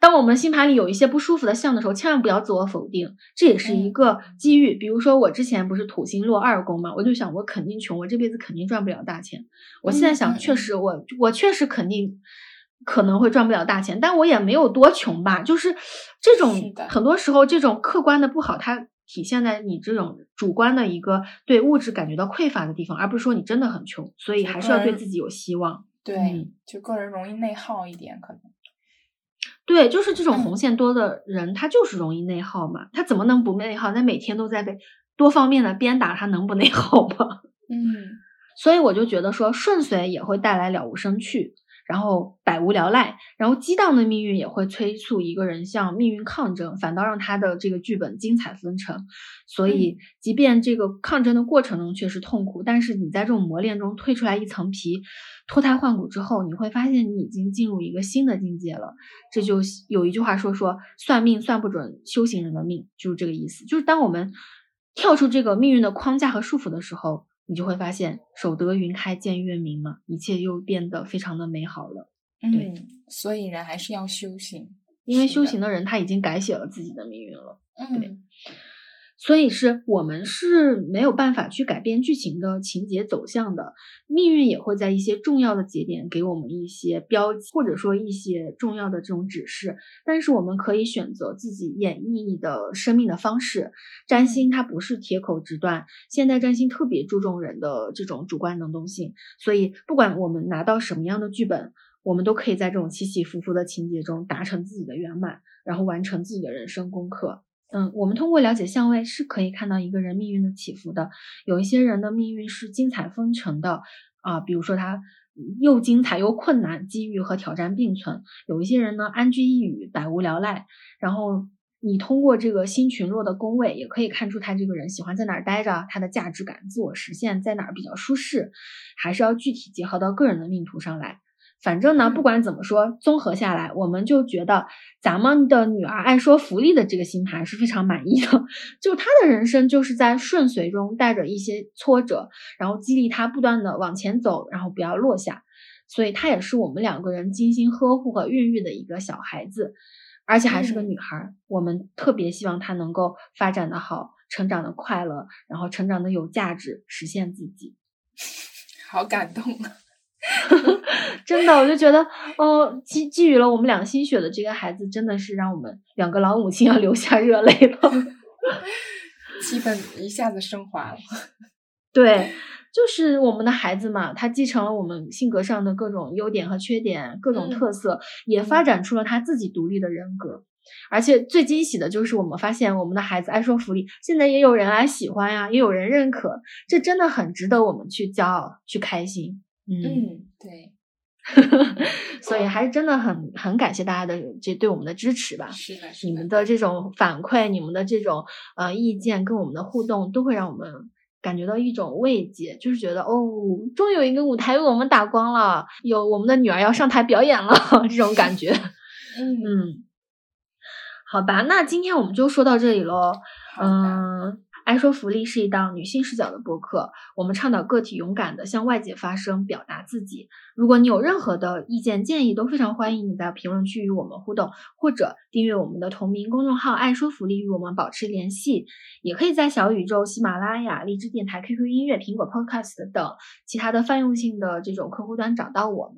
[SPEAKER 1] 当我们星盘里有一些不舒服的相的时候，千万不要自我否定，这也是一个机遇。比如说我之前不是土星落二宫嘛，我就想我肯定穷，我这辈子肯定赚不了大钱。我现在想，确实我我确实肯定可能会赚不了大钱，但我也没有多穷吧。就是这种很多时候这种客观的不好，它体现在你这种主观的一个对物质感觉到匮乏的地方，而不是说你真的很穷。所以还是要对自己有希望。
[SPEAKER 2] 对，就个人容易内耗一点，可能。
[SPEAKER 1] 对，就是这种红线多的人，他就是容易内耗嘛。他怎么能不内耗？他每天都在被多方面的鞭打，他能不内耗吗？<laughs>
[SPEAKER 2] 嗯，
[SPEAKER 1] 所以我就觉得说，顺遂也会带来了无生趣。然后百无聊赖，然后激荡的命运也会催促一个人向命运抗争，反倒让他的这个剧本精彩纷呈。所以，即便这个抗争的过程中确实痛苦，但是你在这种磨练中蜕出来一层皮，脱胎换骨之后，你会发现你已经进入一个新的境界了。这就有一句话说说算命算不准修行人的命，就是这个意思。就是当我们跳出这个命运的框架和束缚的时候。你就会发现，守得云开见月明嘛，一切又变得非常的美好了。
[SPEAKER 2] 嗯，所以人还是要修行，
[SPEAKER 1] 因为修行的人他已经改写了自己的命运了。
[SPEAKER 2] 嗯。
[SPEAKER 1] 所以是我们是没有办法去改变剧情的情节走向的，命运也会在一些重要的节点给我们一些标记，或者说一些重要的这种指示。但是我们可以选择自己演绎的生命的方式。占星它不是铁口直断，现代占星特别注重人的这种主观能动性，所以不管我们拿到什么样的剧本，我们都可以在这种起起伏伏的情节中达成自己的圆满，然后完成自己的人生功课。嗯，我们通过了解相位是可以看到一个人命运的起伏的。有一些人的命运是精彩纷呈的啊，比如说他又精彩又困难，机遇和挑战并存。有一些人呢安居一隅，百无聊赖。然后你通过这个星群落的宫位，也可以看出他这个人喜欢在哪儿待着，他的价值感、自我实现在哪儿比较舒适，还是要具体结合到个人的命途上来。反正呢，不管怎么说，综合下来，我们就觉得咱们的女儿爱说福利的这个星盘是非常满意的。<laughs> 就她的人生就是在顺遂中带着一些挫折，然后激励她不断的往前走，然后不要落下。所以她也是我们两个人精心呵护和孕育的一个小孩子，而且还是个女孩。我们特别希望她能够发展的好，成长的快乐，然后成长的有价值，实现自己。<laughs>
[SPEAKER 2] 好感动啊！<laughs>
[SPEAKER 1] 真的，我就觉得，哦，寄寄予了我们两心血的这个孩子，真的是让我们两个老母亲要流下热泪了，<laughs>
[SPEAKER 2] 气氛一下子升华了。
[SPEAKER 1] 对，就是我们的孩子嘛，他继承了我们性格上的各种优点和缺点，各种特色，也发展出了他自己独立的人格。而且最惊喜的就是，我们发现我们的孩子爱说福利，现在也有人来喜欢呀，也有人认可，这真的很值得我们去骄傲、去开心。
[SPEAKER 2] 嗯，对，<laughs>
[SPEAKER 1] 所以还是真的很很感谢大家的这对我们的支持吧。
[SPEAKER 2] 是的，
[SPEAKER 1] 你们的这种反馈，你们的这种呃意见跟我们的互动，都会让我们感觉到一种慰藉，就是觉得哦，终于有一个舞台为我们打光了，有我们的女儿要上台表演了，<laughs> 这种感觉。<laughs>
[SPEAKER 2] 嗯，
[SPEAKER 1] 好吧，那今天我们就说到这里喽。嗯。爱说福利是一档女性视角的播客，我们倡导个体勇敢的向外界发声，表达自己。如果你有任何的意见建议，都非常欢迎你在评论区与我们互动，或者订阅我们的同名公众号“爱说福利”与我们保持联系。也可以在小宇宙、喜马拉雅、荔枝电台、QQ 音乐、苹果 Podcast 等其他的泛用性的这种客户端找到我们。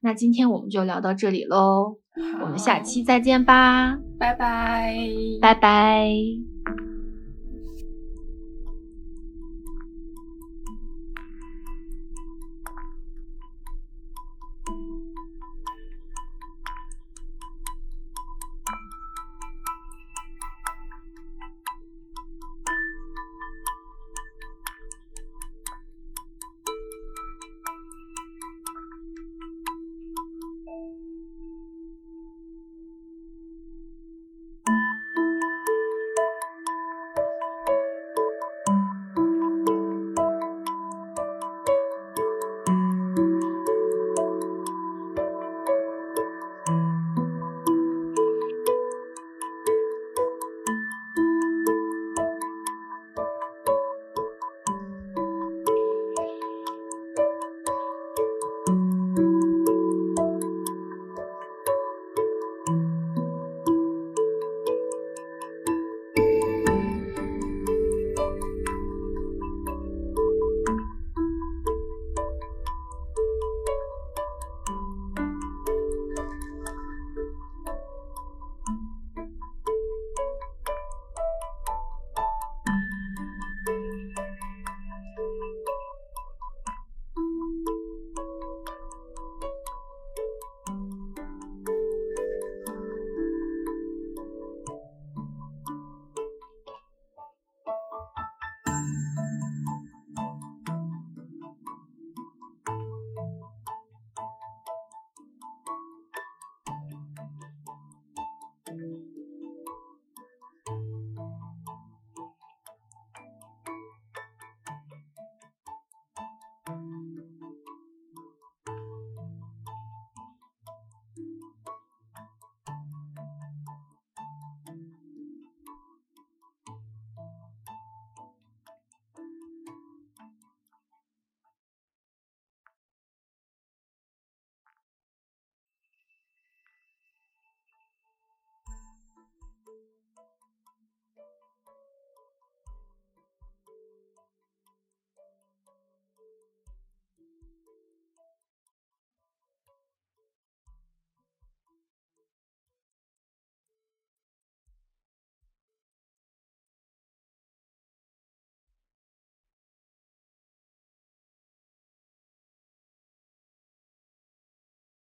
[SPEAKER 1] 那今天我们就聊到这里喽，我们下期再见吧，
[SPEAKER 2] 拜拜，
[SPEAKER 1] 拜拜。